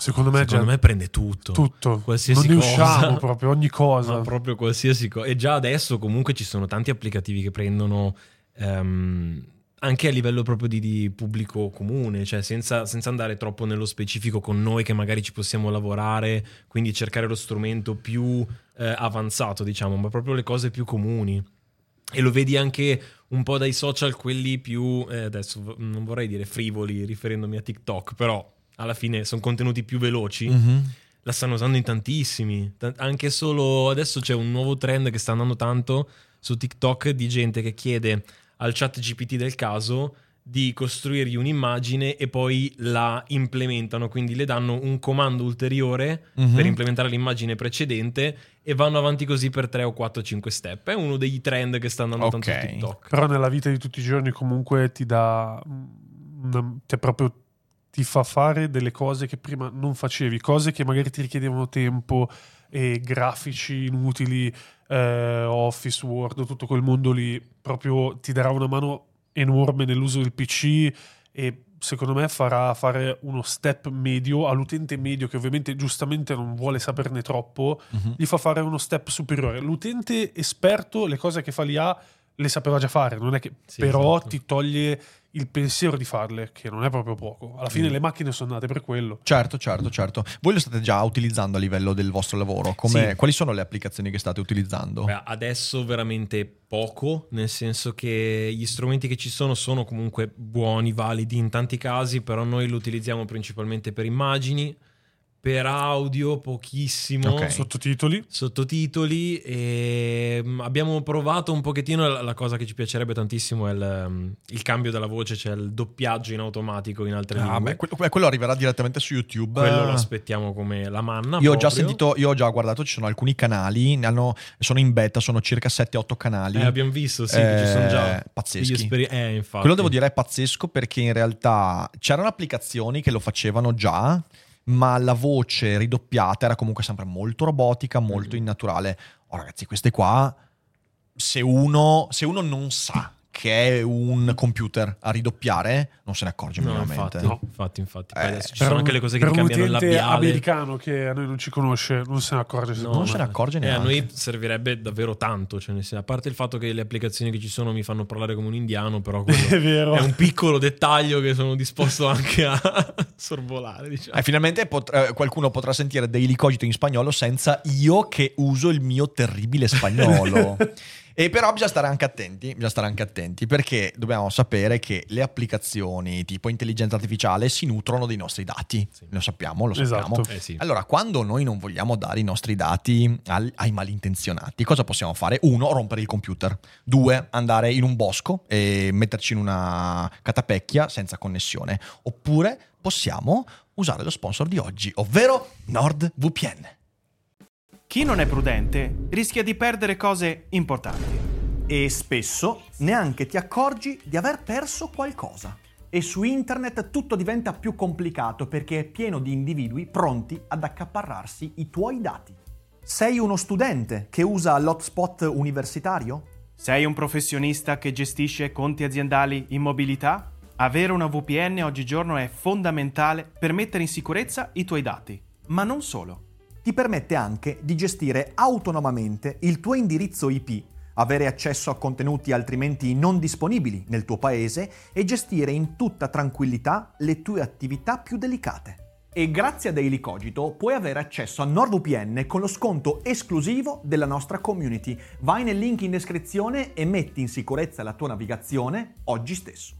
secondo me, Secondo già me prende tutto. tutto. Qualsiasi non ne cosa. usciamo proprio, ogni cosa. Ma proprio qualsiasi cosa. E già adesso comunque ci sono tanti applicativi che prendono ehm, anche a livello proprio di, di pubblico comune, cioè senza, senza andare troppo nello specifico con noi che magari ci possiamo lavorare, quindi cercare lo strumento più eh, avanzato, diciamo, ma proprio le cose più comuni. E lo vedi anche un po' dai social, quelli più, eh, adesso non vorrei dire frivoli riferendomi a TikTok, però alla fine sono contenuti più veloci la stanno usando in tantissimi. Ta- Anche solo adesso c'è un nuovo trend che sta andando tanto su TikTok di gente che chiede al chat GPT del caso di costruirgli un'immagine e poi la implementano, quindi le danno un comando ulteriore Mhm. per implementare l'immagine precedente e vanno avanti così per 3 o 4 5 step. È uno dei trend che sta andando tanto Ok. su TikTok. Però nella vita di tutti i giorni comunque ti dà una- cioè proprio ti fa fare delle cose che prima non facevi, cose che magari ti richiedevano tempo e grafici inutili, eh, Office, Word, tutto quel mondo lì, proprio ti darà una mano enorme nell'uso del PC e secondo me farà fare uno step medio all'utente medio che ovviamente giustamente non vuole saperne troppo, Mhm. gli fa fare uno step superiore. L'utente esperto le cose che fa l'IA le sapeva già fare, non è che Sì, però esatto. ti toglie il pensiero di farle, che non è proprio poco. Alla fine Mm. le macchine sono nate per quello. Certo, certo, certo. Voi lo state già utilizzando a livello del vostro lavoro? Come- Sì. Quali sono le applicazioni che state utilizzando? Beh, adesso veramente poco, nel senso che gli strumenti che ci sono sono comunque buoni, validi in tanti casi, però noi lo utilizziamo principalmente per immagini, per audio pochissimo. Ok. Sottotitoli. sottotitoli e mm, abbiamo provato un pochettino la, la cosa che ci piacerebbe tantissimo è il, mm, il cambio della voce cioè il doppiaggio in automatico in altre Ah, lingue beh, quello, quello arriverà direttamente su YouTube. quello lo aspettiamo come la manna Io ho già proprio. sentito, io ho già guardato, ci sono alcuni canali, ne hanno- sono in beta, sono circa 7-8 canali. eh, abbiamo visto sì che ci sono già Eh, pazzeschi. esperi- eh, infatti. Quello devo dire è pazzesco perché in realtà c'erano applicazioni che lo facevano già, ma la voce ridoppiata era comunque sempre molto robotica, molto Mhm. innaturale. Oh ragazzi, queste qua, se uno, se uno non sa che è un computer a ridoppiare, non se ne accorge no, minimamente. infatti, infatti, infatti. Poi Eh, adesso ci sono un- anche le cose che cambiano il labiale americano che a noi non ci conosce, non se ne accorge. secondo Non se ne accorge Eh, a neanche. noi servirebbe davvero tanto, cioè a parte il fatto che le applicazioni che ci sono mi fanno parlare come un indiano, però È vero. è un piccolo dettaglio che sono disposto anche a sorvolare, diciamo. Eh, finalmente pot- eh, qualcuno potrà sentire Daily Cogito in spagnolo senza io che uso il mio terribile spagnolo. e però bisogna stare anche attenti, bisogna stare anche attenti perché dobbiamo sapere che le applicazioni tipo intelligenza artificiale si nutrono dei nostri dati. Sì. Lo sappiamo, lo Esatto. sappiamo. Eh sì. Allora, quando noi non vogliamo dare i nostri dati al- ai malintenzionati, cosa possiamo fare? Uno, rompere il computer. Due, andare in un bosco e metterci in una catapecchia senza connessione. Oppure possiamo usare lo sponsor di oggi, ovvero NordVPN. Chi non è prudente rischia di perdere cose importanti. E spesso neanche ti accorgi di aver perso qualcosa. E su internet tutto diventa più complicato perché è pieno di individui pronti ad accaparrarsi i tuoi dati. Sei uno studente che usa l'hotspot universitario? Sei un professionista che gestisce conti aziendali in mobilità? Avere una VPN oggigiorno è fondamentale per mettere in sicurezza i tuoi dati. Ma non solo. Ti permette anche di gestire autonomamente il tuo indirizzo IP, avere accesso a contenuti altrimenti non disponibili nel tuo paese e gestire in tutta tranquillità le tue attività più delicate. E grazie a Daily Cogito puoi avere accesso a NordVPN con lo sconto esclusivo della nostra community. Vai nel link in descrizione e metti in sicurezza la tua navigazione oggi stesso.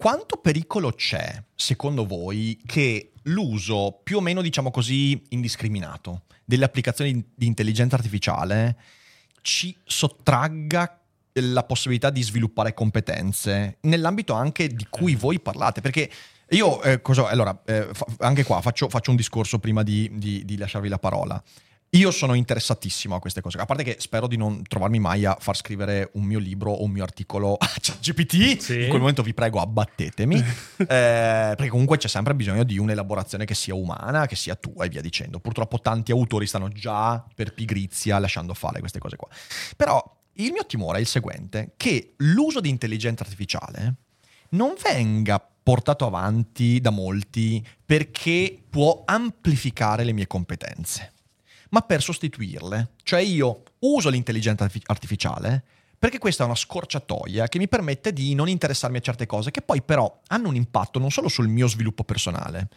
Quanto pericolo c'è, secondo voi, che l'uso più o meno, diciamo così, indiscriminato delle applicazioni di intelligenza artificiale ci sottragga la possibilità di sviluppare competenze nell'ambito anche di cui voi parlate? Perché io, eh, cosa- allora, eh, fa- anche qua faccio, faccio un discorso prima di, di- di lasciarvi la parola. Io sono interessatissimo a queste cose, a parte che spero di non trovarmi mai a far scrivere un mio libro o un mio articolo a ChatGPT. Sì. In quel momento vi prego abbattetemi, eh, perché comunque c'è sempre bisogno di un'elaborazione che sia umana, che sia tua e via dicendo. Purtroppo tanti autori stanno già per pigrizia lasciando fare queste cose qua. Però il mio timore è il seguente, che l'uso di intelligenza artificiale non venga portato avanti da molti perché può amplificare le mie competenze, ma per sostituirle. Cioè io uso l'intelligenza arti- artificiale perché questa è una scorciatoia che mi permette di non interessarmi a certe cose che poi però hanno un impatto non solo sul mio sviluppo personale,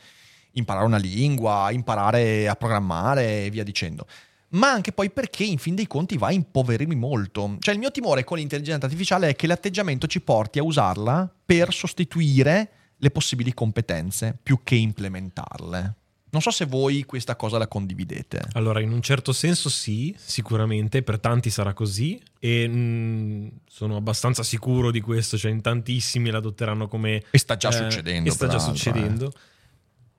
imparare una lingua, imparare a programmare e via dicendo, ma anche poi perché in fin dei conti va a impoverirmi molto. Cioè il mio timore con l'intelligenza artificiale è che l'atteggiamento ci porti a usarla per sostituire le possibili competenze più che implementarle. Non so se voi questa cosa la condividete. Allora, in un certo senso sì, sicuramente, per tanti sarà così e mm, sono abbastanza sicuro di questo, cioè in tantissimi l'adotteranno come... E sta già eh, succedendo. E sta già succedendo.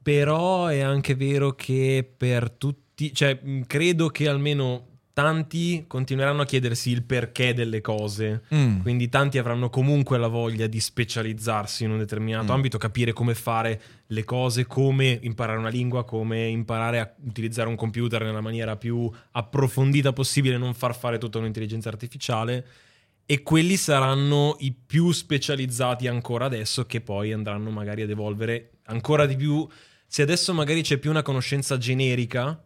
Però è anche vero che per tutti, cioè mh, credo che almeno tanti continueranno a chiedersi il perché delle cose. Mm. Quindi tanti avranno comunque la voglia di specializzarsi in un determinato Mm. ambito, capire come fare le cose, come imparare una lingua, come imparare a utilizzare un computer nella maniera più approfondita possibile, non far fare tutta un'intelligenza artificiale. e quelli saranno i più specializzati ancora adesso che poi andranno magari ad evolvere ancora di più. Se adesso magari c'è più una conoscenza generica,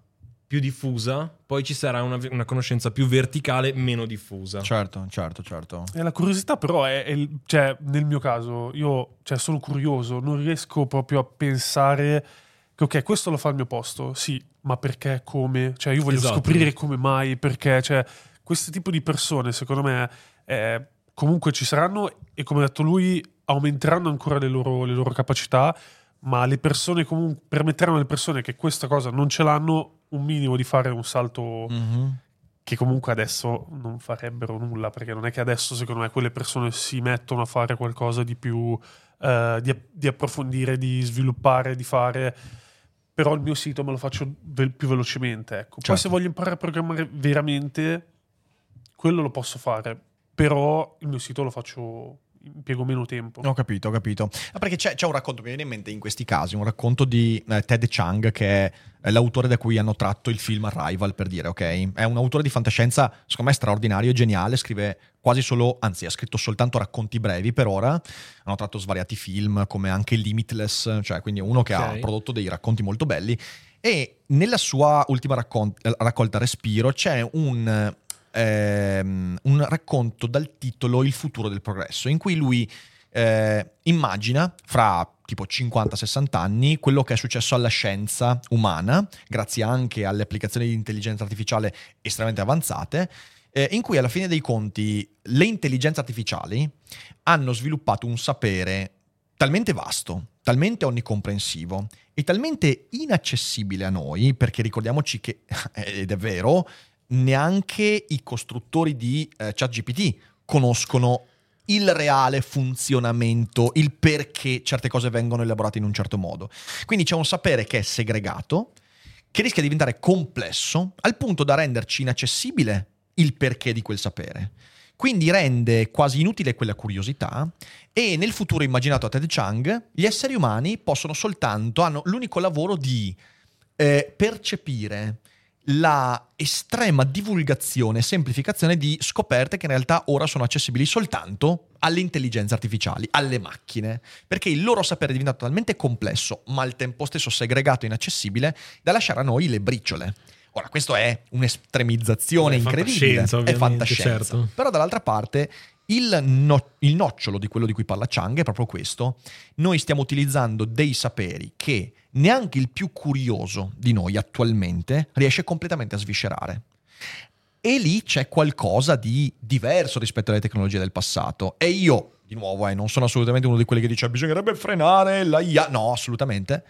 più diffusa, poi ci sarà una, una conoscenza più verticale, meno diffusa. Certo, certo, certo. E la curiosità però è, è il- cioè, nel mio caso, io cioè, sono curioso, non riesco proprio a pensare che ok, questo lo fa al mio posto, sì, ma perché, come? Cioè io voglio Esatto. scoprire come mai, perché, cioè, questo tipo di persone, secondo me, eh, comunque ci saranno e come ha detto lui, aumenteranno ancora le loro, le loro capacità, ma le persone comunque permetteranno alle persone che questa cosa non ce l'hanno un minimo di fare un salto Mhm. che comunque adesso non farebbero nulla, perché non è che adesso secondo me quelle persone si mettono a fare qualcosa di più, eh, di, di approfondire, di sviluppare, di fare, però il mio sito me lo faccio ve- più velocemente. Ecco. Poi Certo. se voglio imparare a programmare veramente, quello lo posso fare, però il mio sito lo faccio, impiego meno tempo. Ho capito, ho capito. Ah, perché c'è, c'è un racconto, mi viene in mente in questi casi, un racconto di eh, Ted Chiang, che è l'autore da cui hanno tratto il film Arrival, per dire, ok? È un autore di fantascienza, secondo me, straordinario, geniale, scrive quasi solo, anzi, ha scritto soltanto racconti brevi per ora. Hanno tratto svariati film, come anche Limitless, cioè quindi uno che ha Ok. prodotto dei racconti molto belli. E nella sua ultima raccon- raccolta Respiro c'è un, ehm, un racconto dal titolo Il futuro del progresso, in cui lui eh, immagina fra tipo 50-60 anni quello che è successo alla scienza umana, grazie anche alle applicazioni di intelligenza artificiale estremamente avanzate, eh, in cui alla fine dei conti le intelligenze artificiali hanno sviluppato un sapere talmente vasto, talmente onnicomprensivo e talmente inaccessibile a noi, perché ricordiamoci che, ed è vero, neanche i costruttori di eh, ChatGPT conoscono il reale funzionamento, il perché certe cose vengono elaborate in un certo modo. Quindi c'è un sapere che è segregato, che rischia di diventare complesso, al punto da renderci inaccessibile il perché di quel sapere. Quindi rende quasi inutile quella curiosità e nel futuro immaginato a Ted Chiang gli esseri umani possono soltanto, hanno l'unico lavoro di eh, percepire la estrema divulgazione e semplificazione di scoperte che in realtà ora sono accessibili soltanto alle intelligenze artificiali, alle macchine, perché il loro sapere è diventato talmente complesso, ma al tempo stesso segregato e inaccessibile, da lasciare a noi le briciole. Ora, questo è un'estremizzazione È incredibile, fantascienza, è fantascienza. certo. Però dall'altra parte il, no- il nocciolo di quello di cui parla Chang è proprio questo. Noi stiamo utilizzando dei saperi che neanche il più curioso di noi attualmente riesce completamente a sviscerare. E lì c'è qualcosa di diverso rispetto alle tecnologie del passato. E io, di nuovo, eh, non sono assolutamente uno di quelli che dice bisognerebbe frenare la IA. No, assolutamente.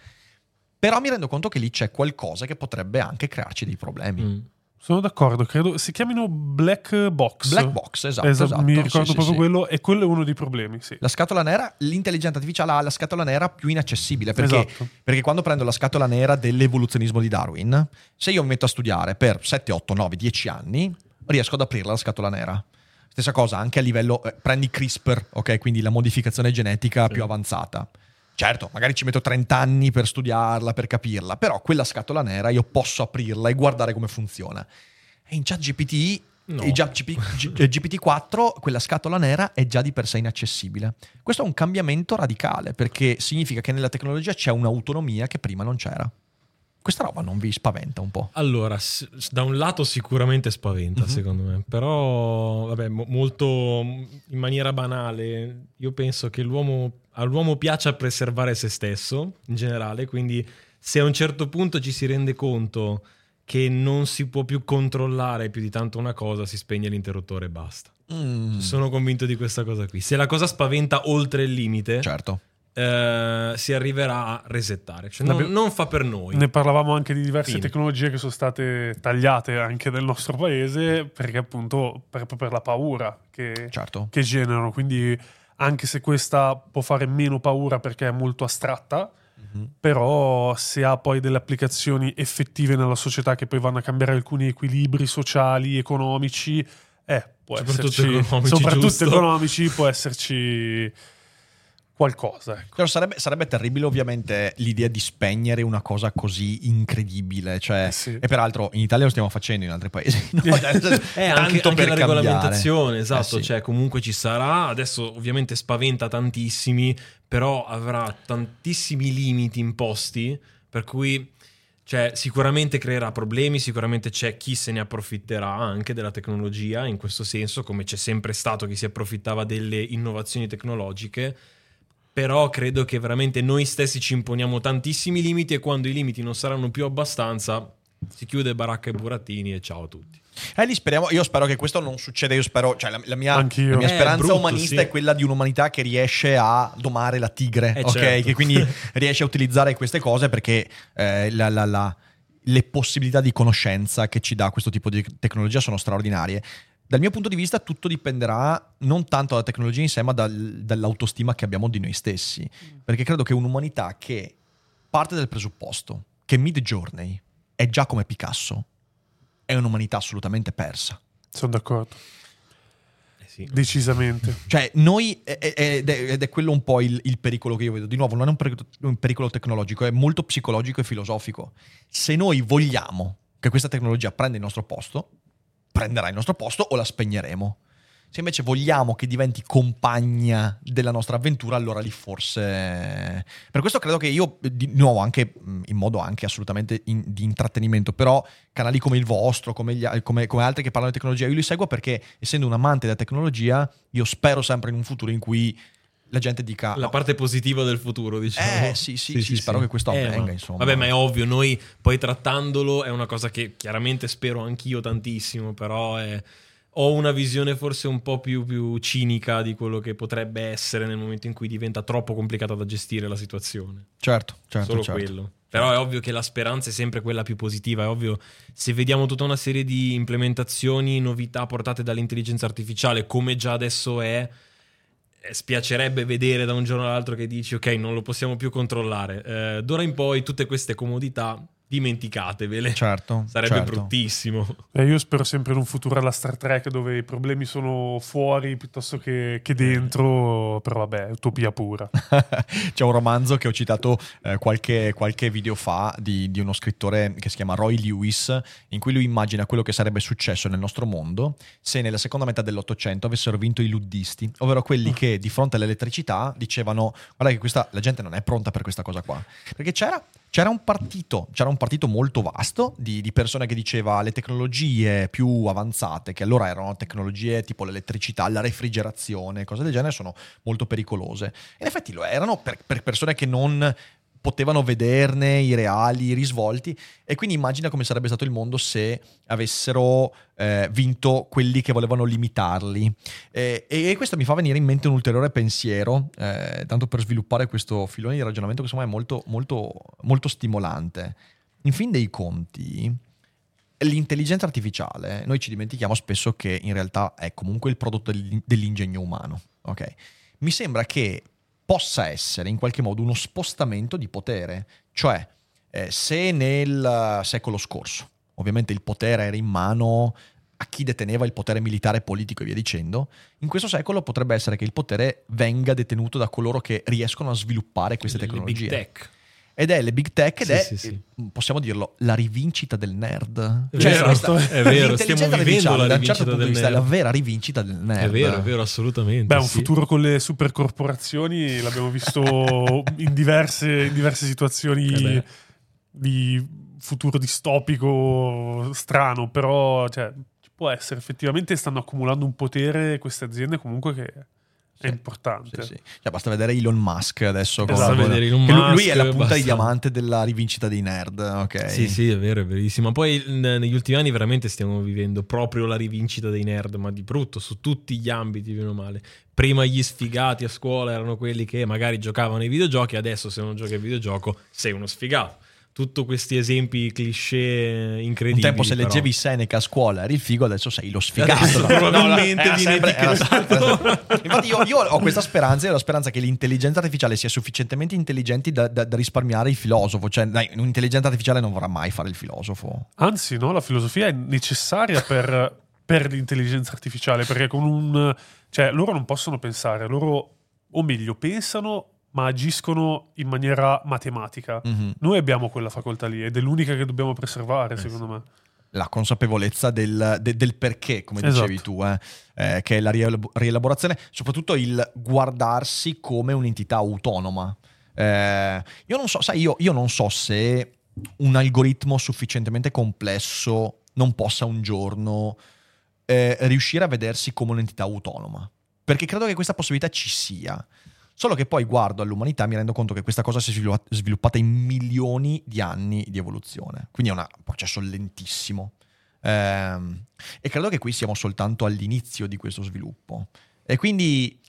Però mi rendo conto che lì c'è qualcosa che potrebbe anche crearci dei problemi. Mm. Sono d'accordo, credo si chiamino black box. Black box, esatto, Esa- esatto, Mi sì, ricordo sì, proprio sì. quello e quello è uno dei problemi, sì. La scatola nera, l'intelligenza artificiale ha la scatola nera più inaccessibile perché, Esatto. perché quando prendo la scatola nera dell'evoluzionismo di Darwin, se io mi metto a studiare per 7, 8, 9, 10 anni, riesco ad aprirla la scatola nera. Stessa cosa anche a livello, eh, prendi CRISPR, ok? Quindi la modificazione genetica più avanzata. Certo, magari ci metto 30 anni per studiarla, per capirla, però quella scatola nera io posso aprirla e guardare come funziona. E in ChatGPT No. e già GP- GPT-4, quella scatola nera è già di per sé inaccessibile. Questo è un cambiamento radicale perché significa che nella tecnologia c'è un'autonomia che prima non c'era. Questa roba non vi spaventa un po'? Allora, da un lato sicuramente spaventa, Mhm. secondo me, però, vabbè, mo- molto in maniera banale, io penso che l'uomo, all'uomo piaccia preservare se stesso, in generale, quindi se a un certo punto ci si rende conto che non si può più controllare più di tanto una cosa, si spegne l'interruttore e basta. Mm, Sono convinto di questa cosa qui. Se la cosa spaventa oltre il limite, certo. eh, si arriverà a resettare. Cioè, non, non fa per noi. Ne parlavamo anche di diverse Fine. tecnologie che sono state tagliate anche nel nostro paese perché appunto per, per la paura che, Certo. che generano. Quindi anche se questa può fare meno paura perché è molto astratta, Mhm. però se ha poi delle applicazioni effettive nella società che poi vanno a cambiare alcuni equilibri sociali, economici, eh, può Soprattutto esserci, economici, soprattutto giusto? economici, può esserci qualcosa. Ecco. Però sarebbe, sarebbe terribile ovviamente l'idea di spegnere una cosa così incredibile. Cioè, Eh sì. E peraltro in Italia lo stiamo facendo, in altri paesi. no? Cioè, Eh, anche, tanto anche per la cambiare. regolamentazione, esatto, Eh sì. cioè comunque ci sarà, adesso ovviamente spaventa tantissimi, però avrà tantissimi limiti imposti, per cui cioè, sicuramente creerà problemi, sicuramente c'è chi se ne approfitterà anche della tecnologia, in questo senso, come c'è sempre stato chi si approfittava delle innovazioni tecnologiche, però credo che veramente noi stessi ci imponiamo tantissimi limiti e quando i limiti non saranno più abbastanza si chiude baracca e burattini e ciao a tutti. Eh, lì speriamo, io spero che questo non succeda. Io spero, cioè, la, la mia, la mia Eh, speranza brutto, umanista sì. è quella di un'umanità che riesce a domare la tigre, Eh, ok? certo. Che quindi riesce a utilizzare queste cose perché eh, la- la- la- le possibilità di conoscenza che ci dà questo tipo di tecnologia sono straordinarie. Dal mio punto di vista, tutto dipenderà non tanto dalla tecnologia in sé, ma dal- dall'autostima che abbiamo di noi stessi. Perché credo che un'umanità che parte dal presupposto che Mid Journey è già come Picasso, è un'umanità assolutamente persa. Sono d'accordo. Eh sì. Decisamente. Cioè, noi, ed è, ed è quello un po' il, il pericolo che io vedo. Di nuovo, non è un pericolo, un pericolo tecnologico, è molto psicologico e filosofico. Se noi vogliamo che questa tecnologia prenda il nostro posto, prenderà il nostro posto o la spegneremo. Se invece vogliamo che diventi compagna della nostra avventura, allora lì forse... Per questo credo che io, di nuovo, anche in modo anche assolutamente in- di intrattenimento, però canali come il vostro, come, gli come- come altri che parlano di tecnologia, io li seguo perché essendo un amante della tecnologia, io spero sempre in un futuro in cui la gente dica... La "No, parte positiva del futuro, diciamo. Eh, sì, sì, sì, spero che questo Eh, avvenga, ma- insomma. Vabbè, ma è ovvio, noi poi trattandolo è una cosa che chiaramente spero anch'io tantissimo, però è- ho una visione forse un po' più, più cinica di quello che potrebbe essere nel momento in cui diventa troppo complicata da gestire la situazione. Certo, certo, Solo certo. quello. Però è ovvio che la speranza è sempre quella più positiva. È ovvio, se vediamo tutta una serie di implementazioni, novità portate dall'intelligenza artificiale, come già adesso è, eh, spiacerebbe vedere da un giorno all'altro che dici, ok, non lo possiamo più controllare. Eh, d'ora in poi, tutte queste comodità, dimenticatevele. Certo, Sarebbe certo. bruttissimo. Eh, io spero sempre in un futuro alla Star Trek dove i problemi sono fuori piuttosto che, che dentro, però vabbè, utopia pura. C'è un romanzo che ho citato eh, qualche, qualche video fa di, di uno scrittore che si chiama Roy Lewis, in cui lui immagina quello che sarebbe successo nel nostro mondo se nella seconda metà dell'Ottocento avessero vinto i luddisti, ovvero quelli che di fronte all'elettricità dicevano guarda che questa, la gente non è pronta per questa cosa qua. Perché c'era, c'era un partito, c'era un partito molto vasto di, di persone che diceva le tecnologie più avanzate, che allora erano tecnologie tipo l'elettricità, la refrigerazione, cose del genere, sono molto pericolose. In effetti lo erano per, per persone che non potevano vederne i reali risvolti e quindi immagina come sarebbe stato il mondo se avessero eh, vinto quelli che volevano limitarli. Eh, e, questo mi fa venire in mente un ulteriore pensiero eh, tanto per sviluppare questo filone di ragionamento che secondo me è molto, molto, molto stimolante. In fin dei conti l'intelligenza artificiale noi ci dimentichiamo spesso che in realtà è comunque il prodotto dell'in- dell'ingegno umano ok? Mi sembra che possa essere in qualche modo uno spostamento di potere. Cioè, eh, se nel eh, secolo scorso, ovviamente il potere era in mano a chi deteneva il potere militare, politico e via dicendo, in questo secolo potrebbe essere che il potere venga detenuto da coloro che riescono a sviluppare queste Le- le tecnologie. big tech. Ed è le big tech ed Sì, è, sì, sì. eh, possiamo dirlo, la rivincita del nerd. È vero, questa- è vero, stiamo vivendo la da un certo rivincita punto di del vista, è la nerd. vera rivincita del nerd. È vero, è vero, assolutamente. Beh, un sì. futuro con le supercorporazioni l'abbiamo visto in diverse, in diverse situazioni Eh di futuro distopico strano, però cioè, ci può essere. Effettivamente stanno accumulando un potere queste aziende comunque che è importante. Sì, sì. Cioè, basta vedere Elon Musk adesso. Esatto. con- vedere Elon che lui, Musk, è la punta basta. di diamante della rivincita dei nerd. Ok. Sì, sì, è vero, è verissimo. Poi negli ultimi anni veramente stiamo vivendo proprio la rivincita dei nerd, ma di brutto, su tutti gli ambiti, meno male. Prima gli sfigati a scuola erano quelli che magari giocavano ai videogiochi, adesso se non giochi ai videogioco sei uno sfigato. Tutti questi esempi cliché incredibili. Un tempo se però. leggevi Seneca a scuola eri il figo, adesso sei lo sfigato. Adesso probabilmente era viene sempre- era Infatti io, io ho questa speranza, io ho la speranza che l'intelligenza artificiale sia sufficientemente intelligente da, da- da risparmiare il filosofo. Cioè, dai, un'intelligenza artificiale non vorrà mai fare il filosofo. Anzi, no, la filosofia è necessaria per, per l'intelligenza artificiale, perché con un... cioè, loro non possono pensare, loro o meglio, pensano ma agiscono in maniera matematica. Mhm. Noi abbiamo quella facoltà lì ed è l'unica che dobbiamo preservare, Eh, secondo me. la consapevolezza del, de- del perché, come dicevi Esatto. tu, eh, eh, che è la rielab- rielaborazione, soprattutto il guardarsi come un'entità autonoma. Eh, io non so, sai, io, io non so se un algoritmo sufficientemente complesso non possa un giorno eh, riuscire a vedersi come un'entità autonoma. Perché credo che questa possibilità ci sia. Solo che poi guardo all'umanità e mi rendo conto che questa cosa si è sviluppa- sviluppata in milioni di anni di evoluzione. Quindi è un processo lentissimo. Ehm, e credo che qui siamo soltanto all'inizio di questo sviluppo. E quindi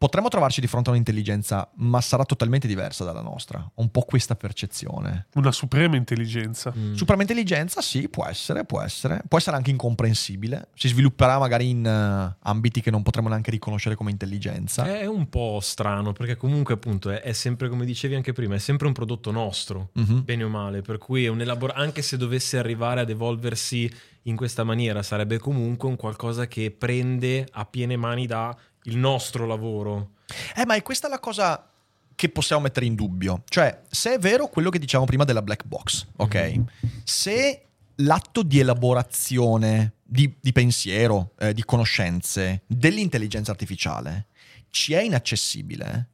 potremmo trovarci di fronte a un'intelligenza, ma sarà totalmente diversa dalla nostra. Ho un po' questa percezione. Una suprema intelligenza. Mm. Suprema intelligenza, sì, può essere, può essere. Può essere anche incomprensibile. Si svilupperà magari in eh, ambiti che non potremo neanche riconoscere come intelligenza. È un po' strano perché comunque appunto è, è sempre come dicevi anche prima, è sempre un prodotto nostro, Mhm. bene o male, per cui è un elabor- anche se dovesse arrivare ad evolversi in questa maniera sarebbe comunque un qualcosa che prende a piene mani da il nostro lavoro. Eh, ma è questa la cosa che possiamo mettere in dubbio. Cioè, se è vero quello che dicevamo prima della black box, ok? Se l'atto di elaborazione di, di pensiero, eh, di conoscenze dell'intelligenza artificiale ci è inaccessibile,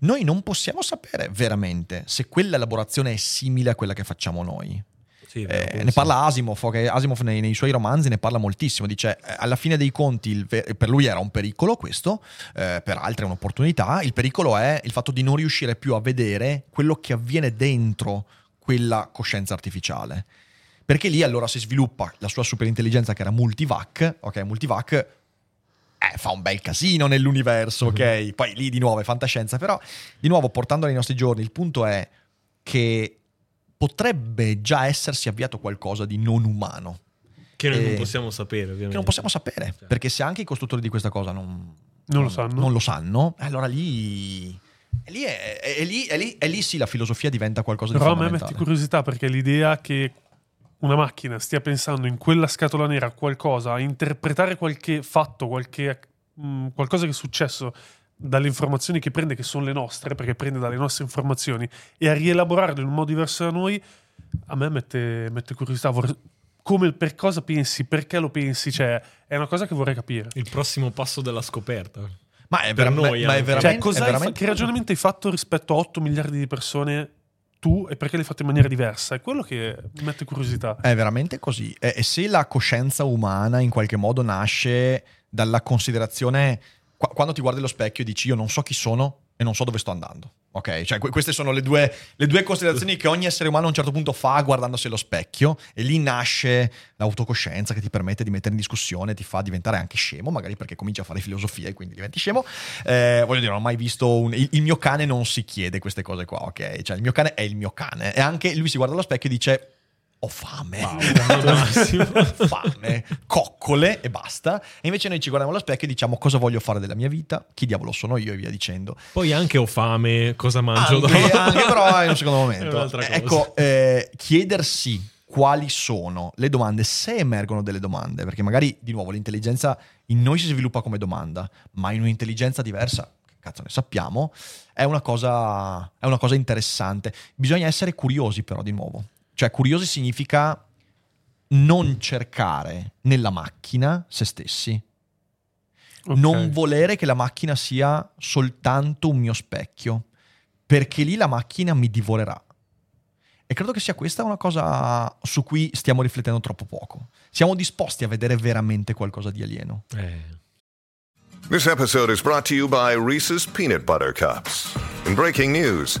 noi non possiamo sapere veramente se quella elaborazione è simile a quella che facciamo noi. Sì, Eh, ne sì. parla Asimov, che Asimov nei, nei suoi romanzi ne parla moltissimo, dice eh, alla fine dei conti il ve- per lui era un pericolo questo, eh, per altri è un'opportunità, il pericolo è il fatto di non riuscire più a vedere quello che avviene dentro quella coscienza artificiale. Perché lì allora si sviluppa la sua superintelligenza che era multivac, ok, multivac eh, fa un bel casino nell'universo, ok? Poi lì di nuovo è fantascienza, però di nuovo portandolo ai nostri giorni, il punto è che potrebbe già essersi avviato qualcosa di non umano, Che noi Eh, non possiamo sapere, ovviamente. che non possiamo sapere, perché se anche i costruttori di questa cosa non, Non lo sanno. non lo sanno, allora lì... E lì, è, è lì, è lì- è lì sì la filosofia diventa qualcosa di Però a me metti curiosità perché l'idea che una macchina stia pensando in quella scatola nera a qualcosa, a interpretare qualche fatto, qualche, mh, qualcosa che è successo dalle informazioni che prende, che sono le nostre, perché prende dalle nostre informazioni, e a rielaborarlo in un modo diverso da noi, a me mette, mette curiosità. Vorrei- come, per cosa pensi, perché lo pensi, cioè, è una cosa che vorrei capire. Il prossimo passo della scoperta. Ma è, per vera- noi ma è veramente... Cioè, cosa è hai fa- veramente- che ragionamento hai fatto rispetto a 8 miliardi di persone tu e perché l'hai fatto in maniera diversa? È quello che mi mette curiosità. È veramente così. E se la coscienza umana in qualche modo nasce dalla considerazione, qua- quando ti guardi allo specchio e dici io non so chi sono e non so dove sto andando. Ok? Cioè, que- queste sono le due, le due considerazioni che ogni essere umano a un certo punto fa guardandosi allo specchio e lì nasce l'autocoscienza che ti permette di mettere in discussione, ti fa diventare anche scemo, magari perché cominci a fare filosofia e quindi diventi scemo. Eh, voglio dire, non ho mai visto un... Il, il mio cane non si chiede queste cose qua, ok? Cioè, il mio cane è il mio cane. E anche lui si guarda allo specchio e dice ho fame, fame, coccole e basta. E invece noi ci guardiamo allo specchio e diciamo cosa voglio fare della mia vita, chi diavolo sono io e via dicendo. Poi anche ho fame, cosa mangio Anche, dopo? anche però è un secondo momento. Ecco, eh, chiedersi quali sono le domande, se emergono delle domande, perché magari di nuovo l'intelligenza in noi si sviluppa come domanda, ma in un'intelligenza diversa, che cazzo ne sappiamo, è una cosa, è una cosa interessante. Bisogna essere curiosi però di nuovo. Cioè curiosi significa non cercare nella macchina se stessi, Ok. non volere che la macchina sia soltanto un mio specchio, perché lì la macchina mi divorerà. E credo che sia questa una cosa su cui stiamo riflettendo troppo poco. Siamo disposti a vedere veramente qualcosa di alieno. Eh. This episode is brought to you by Reese's Peanut Butter Cups. In breaking news,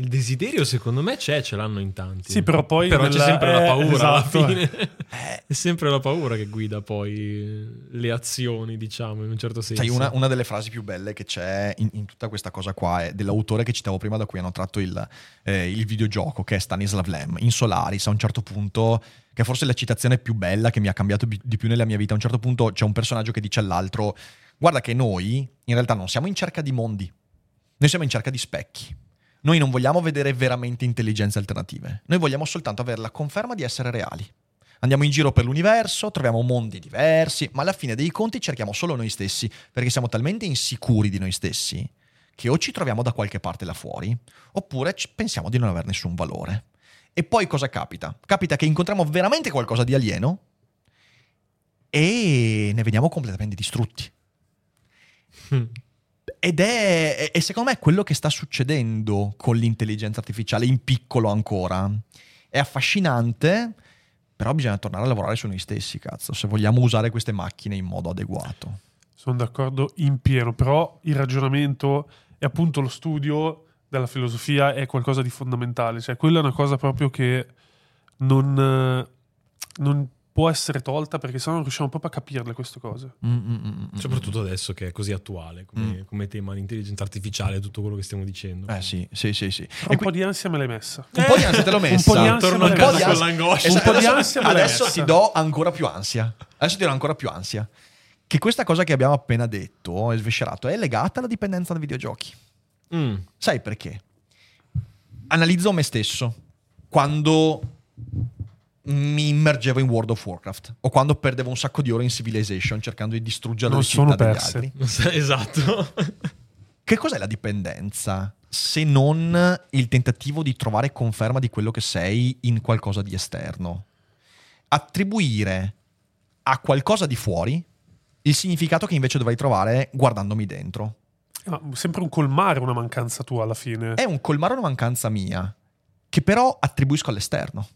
Il desiderio secondo me c'è, ce l'hanno in tanti. Sì, però poi Però c'è nella- sempre la eh, paura alla esatto. fine. È sempre la paura che guida poi le azioni, diciamo, in un certo senso. Sai, una, una delle frasi più belle che c'è in, in tutta questa cosa qua è dell'autore che citavo prima, da cui hanno tratto il, eh, il videogioco, che è Stanislav Lem, in Solaris, a un certo punto, che è forse la citazione più bella che mi ha cambiato bi- di più nella mia vita. A un certo punto c'è un personaggio che dice all'altro: Guarda, che noi in realtà non siamo in cerca di mondi, noi siamo in cerca di specchi. Noi non vogliamo vedere veramente intelligenze alternative, noi vogliamo soltanto avere la conferma di essere reali. Andiamo in giro per l'universo, troviamo mondi diversi, ma alla fine dei conti cerchiamo solo noi stessi, perché siamo talmente insicuri di noi stessi che o ci troviamo da qualche parte là fuori, oppure pensiamo di non aver nessun valore. E poi cosa capita? Capita che incontriamo veramente qualcosa di alieno e ne veniamo completamente distrutti. Ed è, è- secondo me quello che sta succedendo con l'intelligenza artificiale in piccolo ancora. È affascinante, però bisogna tornare a lavorare su noi stessi, cazzo, se vogliamo usare queste macchine in modo adeguato. Sono d'accordo in pieno, però il ragionamento e appunto lo studio della filosofia è qualcosa di fondamentale, cioè quella è una cosa proprio che non, non può essere tolta perché sennò non riusciamo proprio a capirle queste cose. Mm, Soprattutto adesso che è così attuale come, come tema l'intelligenza artificiale e tutto quello che stiamo dicendo. Eh sì, sì, sì, sì. Però un po' di ansia me l'hai messa. Un po' di ansia te l'ho messa. Un po' di ansia Torno me a l'hai casa messa. con l'angoscia. Un po' di Adesso- ansia Adesso ti do ancora più ansia. Adesso ti do ancora più ansia. Che questa cosa che abbiamo appena detto e sviscerato è legata alla dipendenza dai videogiochi. Mm. Sai perché? Analizzo me stesso quando mi immergevo in World of Warcraft o quando perdevo un sacco di ore in Civilization cercando di distruggere Non le sono città degli perse. altri. esatto. Che cos'è la dipendenza? Se non il tentativo di trovare conferma di quello che sei in qualcosa di esterno. Attribuire a qualcosa di fuori il significato che invece dovrei trovare guardandomi dentro. Ma sempre un colmare una mancanza tua alla fine. È un colmare una mancanza mia, che però attribuisco all'esterno.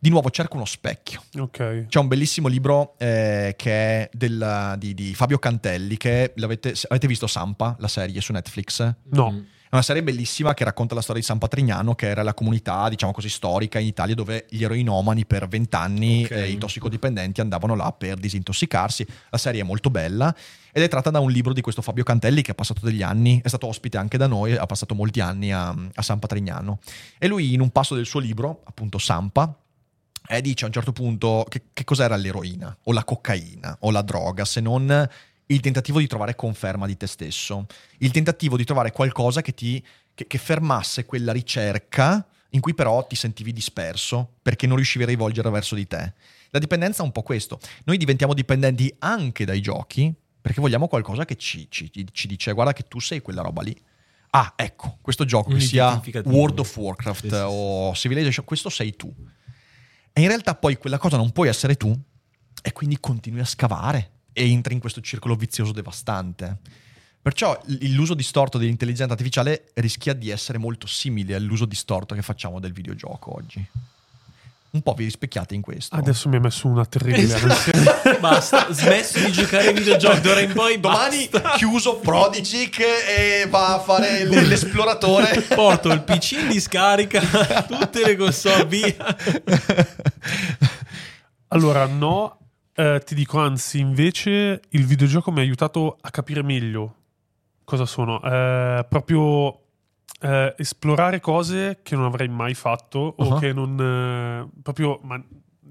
Di nuovo cerco uno specchio. Ok. C'è un bellissimo libro eh, che è del- di, di Fabio Cantelli, che l'avete, avete visto Sampa, la serie su Netflix? No. È una serie bellissima che racconta la storia di San Patrignano, che era la comunità, diciamo così, storica in Italia dove gli eroinomani per vent'anni, Ok. eh, i tossicodipendenti, andavano là per disintossicarsi. La serie è molto bella ed è tratta da un libro di questo Fabio Cantelli che ha passato degli anni, è stato ospite anche da noi, ha passato molti anni a, a San Patrignano. E lui in un passo del suo libro, appunto Sampa, eh, dice a un certo punto che, che cos'era l'eroina o la cocaina o la droga se non il tentativo di trovare conferma di te stesso, il tentativo di trovare qualcosa che ti che, che fermasse quella ricerca in cui però ti sentivi disperso perché non riuscivi a rivolgere verso di te. La dipendenza è un po' questo. Noi diventiamo dipendenti anche dai giochi perché vogliamo qualcosa che ci, ci- ci dice guarda che tu sei quella roba lì. Ah, ecco, questo gioco che sia. World of Warcraft Sì, sì, sì. o Civilization, questo sei tu. E in realtà poi quella cosa non puoi essere tu e quindi continui a scavare e entri in questo circolo vizioso devastante. Perciò l'uso distorto dell'intelligenza artificiale rischia di essere molto simile all'uso distorto che facciamo del videogioco oggi. Un po' vi rispecchiate in questo. Adesso mi ha messo una terribile Esatto. Basta, smesso di giocare ai videogiochi d'ora in poi. Domani basta. chiuso Prodigy che eh, va a fare l'esploratore. Porto il PC in discarica, tutte le console via. Allora, no, eh, ti dico anzi, invece il videogioco mi ha aiutato a capire meglio cosa sono. Eh, proprio eh, esplorare cose che non avrei mai fatto o Uh-huh. che non... eh, proprio... ma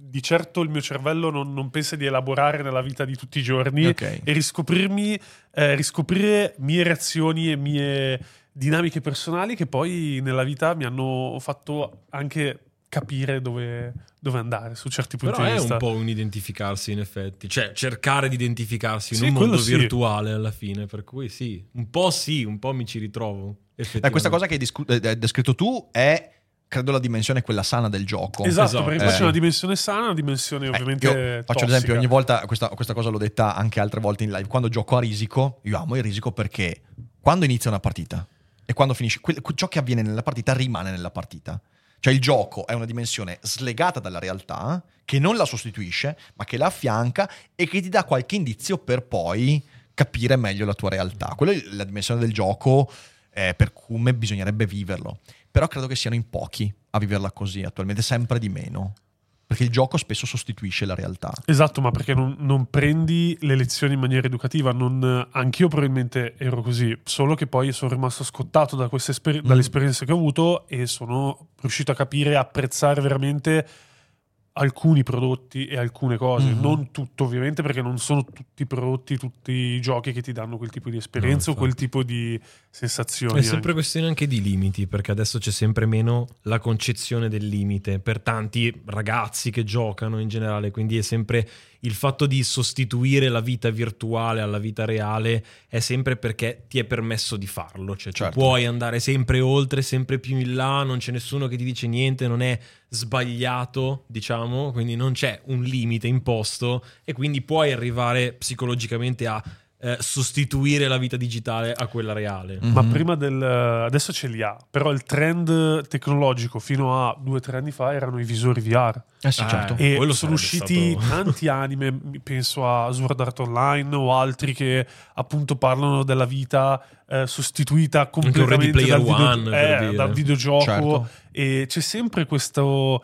di certo il mio cervello non, non pensa di elaborare nella vita di tutti i giorni Ok. e riscoprirmi, eh, riscoprire mie reazioni e mie dinamiche personali che poi nella vita mi hanno fatto anche capire dove, dove andare su certi punti Però di è vista. un po' un identificarsi in effetti, cioè cercare di identificarsi in Sì, un mondo sì. virtuale alla fine, per cui sì, un po' sì, un po' mi ci ritrovo. Eh, questa cosa che hai discu- eh, hai descritto tu è, credo, la dimensione quella sana del gioco. Esatto, Esatto. perché poi Eh. c'è una dimensione sana, una dimensione Eh, ovviamente. io faccio tossica. l'esempio, ogni volta questa, questa cosa l'ho detta anche altre volte in live. Quando gioco a risico, io amo il risico perché quando inizia una partita e quando finisce, quel- ciò che avviene nella partita rimane nella partita. Cioè il gioco è una dimensione slegata dalla realtà, che non la sostituisce, ma che la affianca e che ti dà qualche indizio per poi capire meglio la tua realtà. Quella è la dimensione del gioco eh, per come bisognerebbe viverlo. Però credo che siano in pochi a viverla così attualmente, sempre di meno. Perché il gioco spesso sostituisce la realtà. Esatto, ma perché non, non prendi le lezioni in maniera educativa? Non, anch'io probabilmente ero così, solo che poi sono rimasto scottato da queste esper- Mm. dalle esperienze che ho avuto e sono riuscito a capire e apprezzare veramente alcuni prodotti e alcune cose. Mhm. Non tutto, ovviamente, perché non sono tutti i prodotti, tutti i giochi che ti danno quel tipo di esperienza No, o quel tipo di sensazioni. È sempre anche. questione anche di limiti, perché adesso c'è sempre meno la concezione del limite per tanti ragazzi che giocano in generale, quindi è sempre il fatto di sostituire la vita virtuale alla vita reale è sempre perché ti è permesso di farlo, cioè Certo. puoi andare sempre oltre, sempre più in là, non c'è nessuno che ti dice niente, non è sbagliato, diciamo, quindi non c'è un limite imposto e quindi puoi arrivare psicologicamente a eh, sostituire la vita digitale a quella reale. Ma Mhm. prima del. Adesso ce li ha, però il trend tecnologico fino a due o tre anni fa erano i visori VR. Eh sì, Ah, certo. E quello sono usciti stato- tanti anime, mi penso a Sword Art Online o altri che appunto parlano della vita eh, sostituita completamente dal, video- One, eh, dire. dal videogioco Certo. e c'è sempre questo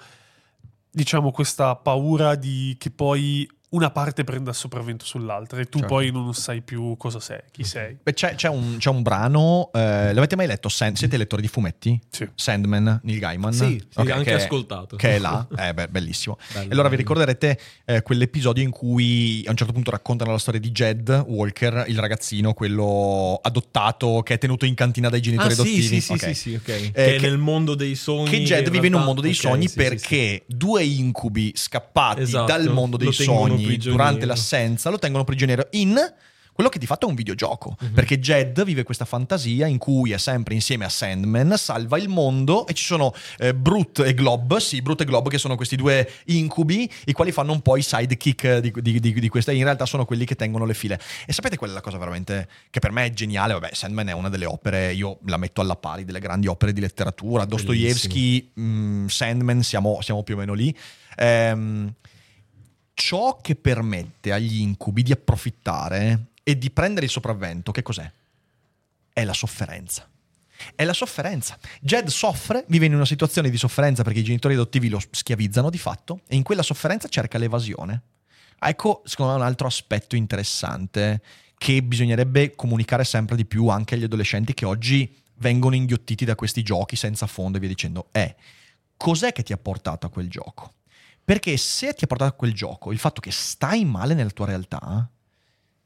diciamo questa paura di che poi una parte prenda il sopravvento sull'altra e tu Certo. poi non sai più cosa sei, chi sei. Beh, c'è, c'è un, c'è un brano, eh, l'avete mai letto? Sand- siete lettori di fumetti? Sì. Sandman, Neil Gaiman? Sì, sì, Ok, anche che ascoltato. Che è là, eh, beh, bellissimo. Bello, allora vi bello. ricorderete eh, quell'episodio in cui a un certo punto raccontano la storia di Jed Walker, il ragazzino, quello adottato che è tenuto in cantina dai genitori Ah, sì, adottivi. sì, sì, Ok. sì, sì, ok. Eh, che è nel mondo dei sogni. Che Jed vive in un mondo dei ok, sogni sì, sì, perché due incubi scappati Esatto, dal mondo dei sogni prigioniero. durante l'assenza lo tengono prigioniero in quello che di fatto è un videogioco. Mhm. Perché Jed vive questa fantasia in cui è sempre insieme a Sandman, salva il mondo e ci sono eh, Brut e Glob, sì, Brut e Glob che sono questi due incubi, i quali fanno un po' i sidekick di, di, di, di questa. In realtà sono quelli che tengono le file. E sapete quella è la cosa veramente che per me è geniale? Vabbè, Sandman è una delle opere, io la metto alla pari delle grandi opere di letteratura. Dostoevsky, mh, Sandman, siamo, siamo più o meno lì. Ehm, ciò che permette agli incubi di approfittare e di prendere il sopravvento, che cos'è? È la sofferenza. È la sofferenza. Jed soffre, vive in una situazione di sofferenza perché i genitori adottivi lo schiavizzano di fatto e in quella sofferenza cerca l'evasione. Ecco, secondo me, un altro aspetto interessante che bisognerebbe comunicare sempre di più anche agli adolescenti che oggi vengono inghiottiti da questi giochi senza fondo e via dicendo, è cos'è che ti ha portato a quel gioco? Perché se ti ha portato a quel gioco il fatto che stai male nella tua realtà,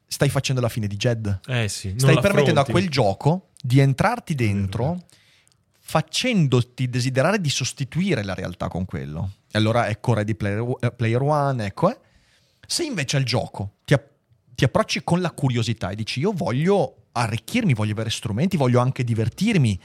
stai facendo la fine di Jed. Eh sì, Stai permettendo a quel gioco di entrarti dentro facendoti desiderare di sostituire la realtà con quello. E allora ecco Ready Player, eh, Player One, ecco. eh. Se invece al gioco ti, app- ti approcci con la curiosità e dici io voglio arricchirmi, voglio avere strumenti, voglio anche divertirmi,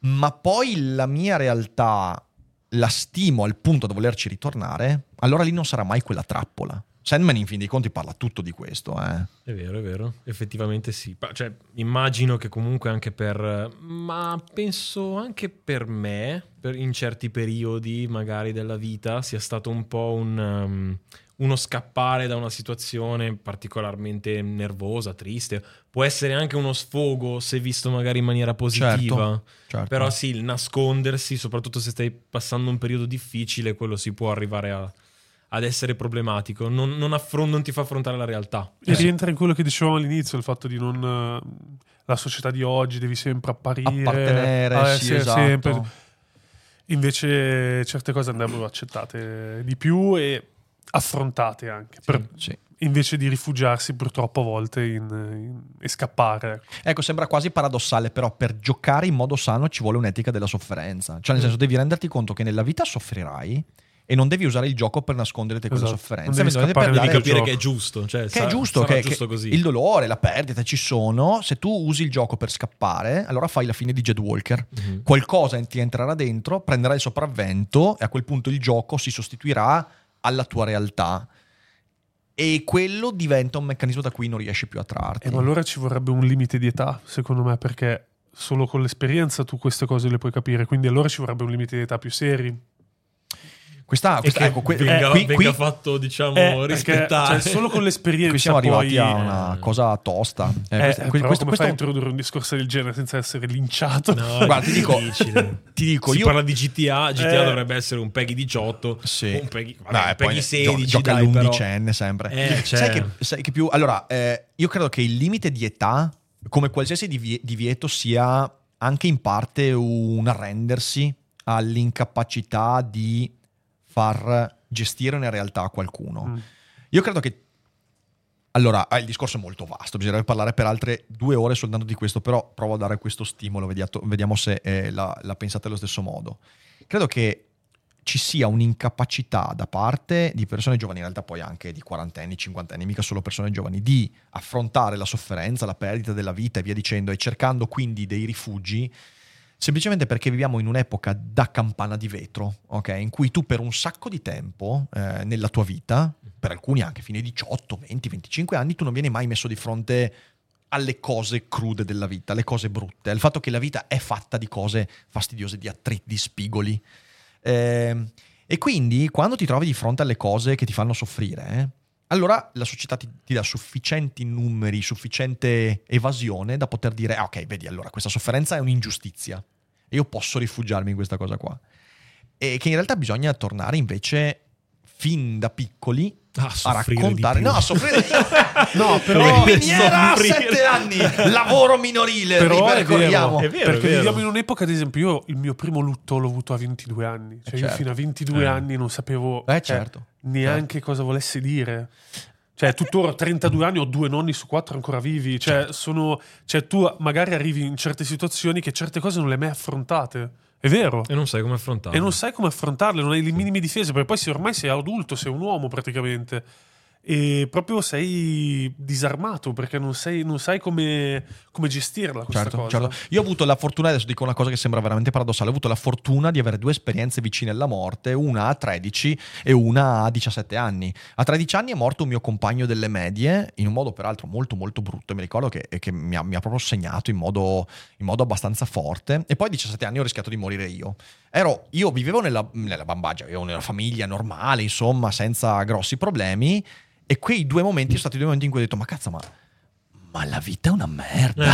ma poi la mia realtà la stimo al punto da volerci ritornare, allora lì non sarà mai quella trappola. Sandman in fin dei conti parla tutto di questo, eh. È vero, è vero, effettivamente sì. Cioè, immagino che comunque anche per... Ma penso anche per me, per- in certi periodi magari della vita, sia stato un po' un, um, uno scappare da una situazione particolarmente nervosa, triste. Può essere anche uno sfogo se visto magari in maniera positiva. Certo, certo. Però sì, il nascondersi, soprattutto se stai passando un periodo difficile, quello si può arrivare a- ad essere problematico. Non, non affron- non ti fa affrontare la realtà. E rientra in quello che dicevamo all'inizio, il fatto di non... eh, la società di oggi devi sempre apparire. Appartenere, sì, sì, esatto. sempre. Invece certe cose andrebbero accettate di più e affrontate anche. per- Sì. Invece di rifugiarsi purtroppo a volte in- in- e scappare. ecco. Ecco, sembra quasi paradossale, però per giocare in modo sano ci vuole un'etica della sofferenza. Cioè, nel senso, devi renderti conto che nella vita soffrirai e non devi usare il gioco per nasconderti quella Esatto. sofferenza. Non devi per Devi capire che è giusto. Cioè, che sa- è giusto, che, giusto che il dolore, la perdita ci sono. Se tu usi il gioco per scappare, allora fai la fine di Jed Walker. Mhm. Qualcosa ti entrerà dentro, prenderà il sopravvento e a quel punto il gioco si sostituirà alla tua realtà. E quello diventa un meccanismo da cui non riesci più a trarti. E ma allora ci vorrebbe un limite di età, secondo me, perché solo con l'esperienza tu queste cose le puoi capire. Quindi allora ci vorrebbe un limite di età più seri. Questa, questa ecco, que- venga, qui, venga qui- fatto, diciamo, Eh, rispettare. cioè, solo con l'esperienza qui siamo arrivati poi- a una cosa tosta. Eh, Eh, questo- però questo- come questo- fai a introdurre un discorso del genere senza essere linciato? No, Guarda, ti è dico- difficile. ti dico, si io- parla di GTA, GTA Eh. dovrebbe essere un PEGI 18, Sì. un PEGI, vabbè, un gio- 16, gioca dai, però. all'undicenne sempre. Eh, sai, che, sai che più allora eh, io credo che il limite di età come qualsiasi divie- divieto sia anche in parte un arrendersi all'incapacità di far gestire una realtà a qualcuno Mm. io credo che allora, ah, il discorso è molto vasto, bisognerebbe parlare per altre due ore soltanto di questo, però provo a dare questo stimolo, vediamo se eh, la, la pensate allo stesso modo. Credo che ci sia un'incapacità da parte di persone giovani, in realtà poi anche di quarantenni, cinquantenni, mica solo persone giovani, di affrontare la sofferenza, la perdita della vita e via dicendo, e cercando quindi dei rifugi, semplicemente perché viviamo in un'epoca da campana di vetro, ok? In cui tu per un sacco di tempo eh, nella tua vita, per alcuni anche fino ai 18, 20, 25 anni, tu non vieni mai messo di fronte alle cose crude della vita, alle cose brutte, al fatto che la vita è fatta di cose fastidiose, di attriti, di spigoli. Eh, e quindi quando ti trovi di fronte alle cose che ti fanno soffrire, eh, allora la società ti, ti dà sufficienti numeri, sufficiente evasione da poter dire, ah, ok, vedi, allora questa sofferenza è un'ingiustizia e io posso rifugiarmi in questa cosa qua. E che in realtà bisogna tornare invece fin da piccoli A a raccontare, no, a soffrire. No, però, miniera a sette anni, lavoro minorile, però è ripercorriamo. vero, È vero, perché è vero. viviamo in un'epoca, ad esempio, io il mio primo lutto l'ho avuto a 22 anni. Cioè, Eh, io certo. fino a 22 Eh. anni non sapevo Eh, cioè, certo. Neanche cosa volesse dire. Cioè, tuttora ho 32 anni, ho due nonni su quattro ancora vivi. Cioè, Certo. sono, cioè, tu magari arrivi in certe situazioni che certe cose non le hai mai affrontate. È vero. E non sai come affrontarlo. E non sai come affrontarle, non hai le minime difese, perché poi se ormai sei adulto, sei un uomo praticamente. E proprio sei disarmato perché non, sei- non sai come, come gestirla questa Certo, cosa. certo. Io ho avuto la fortuna, adesso dico una cosa che sembra veramente paradossale, ho avuto la fortuna di avere due esperienze vicine alla morte, una a 13 e una a 17 anni. A 13 anni è morto un mio compagno delle medie, in un modo peraltro molto molto brutto, mi ricordo che, che mi, ha, mi ha proprio segnato in modo, in modo abbastanza forte, e poi a 17 anni ho rischiato di morire io. Ero, io vivevo nella, nella bambagia, vivevo nella famiglia normale, insomma, senza grossi problemi, e quei due momenti sono stati due momenti in cui ho detto, ma cazzo, ma ma la vita è una merda.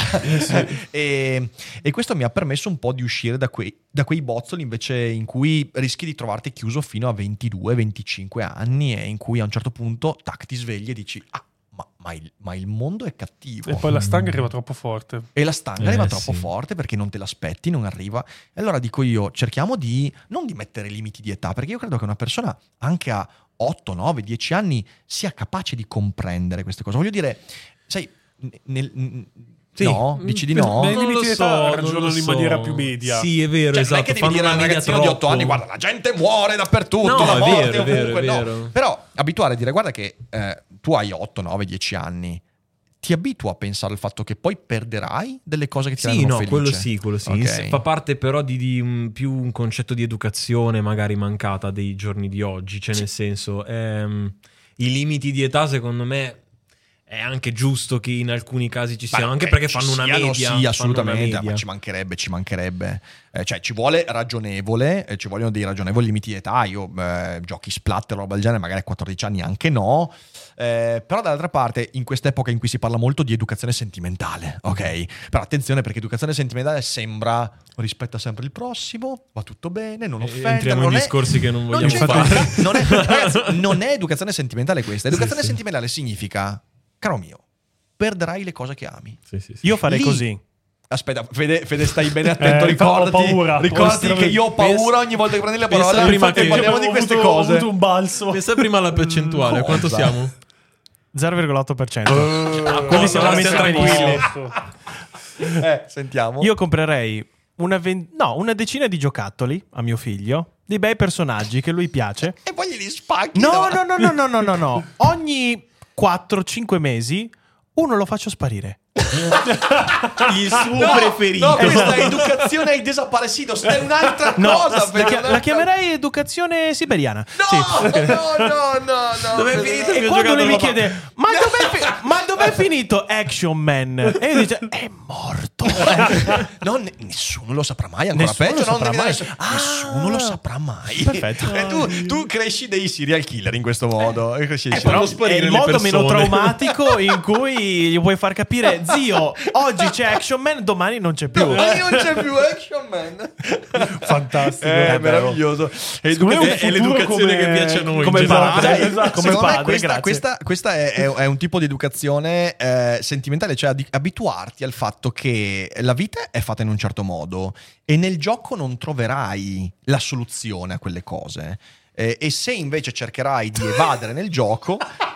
e, e questo mi ha permesso un po' di uscire da quei, da quei bozzoli invece in cui rischi di trovarti chiuso fino a 22-25 anni e in cui a un certo punto, tac, ti svegli e dici, ah, ma, il, ma il mondo è cattivo. E poi la stanga arriva troppo forte. E la stanga Eh, arriva troppo sì. forte perché non te l'aspetti, non arriva. E allora dico io, cerchiamo di non di mettere limiti di età, perché io credo che una persona anche a 8, 9, 10 anni sia capace di comprendere queste cose. Voglio dire, sai, nel, n- Sì. no, dici di no? nei Non limiti lo di so, ragionano lo in so. maniera più media. Sì, è vero, Cioè, esatto. non è che devi fanno dire a un di 8 troppo. anni, guarda, la gente muore dappertutto, No, la è morte vero, è vero, ovunque, è no. vero. Però abituare a dire, guarda che eh, tu hai 8, 9, 10 anni, ti abitua a pensare al fatto che poi perderai delle cose che ti Sì, rendono no, felice. quello sì, quello sì. Ok. Fa parte però di, di un- più un concetto di educazione magari mancata dei giorni di oggi, cioè nel senso, ehm, i limiti di età secondo me è anche giusto che in alcuni casi ci siano, Ma anche che perché fanno una siano, media. Sì, assolutamente, media. ma ci mancherebbe, ci mancherebbe. Eh, cioè, ci vuole ragionevole, eh, ci vogliono dei ragionevoli limiti di età. Io eh, giochi splatter roba del genere, magari a 14 anni anche no. Eh, però dall'altra parte, in quest'epoca in cui si parla molto di educazione sentimentale, ok? Però attenzione perché educazione sentimentale sembra rispetta sempre il prossimo, va tutto bene, non E offende. entriamo non in è- discorsi che non non vogliamo c'entra- fare. Non è, ragazzi, non è educazione sentimentale questa. Educazione Sì, sì. sentimentale significa, caro mio, perderai le cose che ami. Sì, sì, sì. Io farei Lì- così. Aspetta, Fede, Fede, stai bene attento, Eh, ricordati, ho paura. ricordati Ho che io ho paura ogni volta che prendi la parola. prima che- parliamo di Ho queste avuto- Ho cose. avuto un balzo. Pensa prima alla percentuale, quanto siamo? 0,8%. Eh, Quelli siamo allora messi tranquilli. Eh, sentiamo. Io comprerei una, ven- no, una decina di giocattoli a mio figlio, dei bei personaggi che lui piace. E poi glieli spacchi. No, no, no, no, no, no, no, no. Ogni 4-5 mesi uno lo faccio sparire. Il suo No, preferito. No, questa è educazione ai desaparecidos. È un'altra No, cosa. la, chia- la chiamerei educazione siberiana. No, Sì. no, no, no, no. Dove è Fede, finito no. il E quando lui mi chiede, ma dov'è, fi- ma dov'è finito Action Man? E io dice, è morto. No, ne- nessuno lo saprà mai. Ancora Nessuno peggio, lo saprà mai. adesso- Nessuno lo saprà mai. Perfetto. E tu, tu cresci dei serial killer in questo modo. E cresci dei Eh, però è il modo meno persone. traumatico in cui gli puoi far capire, zio, oggi c'è Action Man, domani non c'è più. Domani non c'è più Action Man. Fantastico. È Eh, meraviglioso. E Secondo me educa- è è l'educazione come- che piace a noi. come padre. Esatto, come padre, questa, questa- questa è, è- è un tipo di educazione eh, sentimentale, cioè di- abituarti al fatto che la vita è fatta in un certo modo e nel gioco non troverai la soluzione a quelle cose. Eh, e se invece cercherai di evadere nel gioco,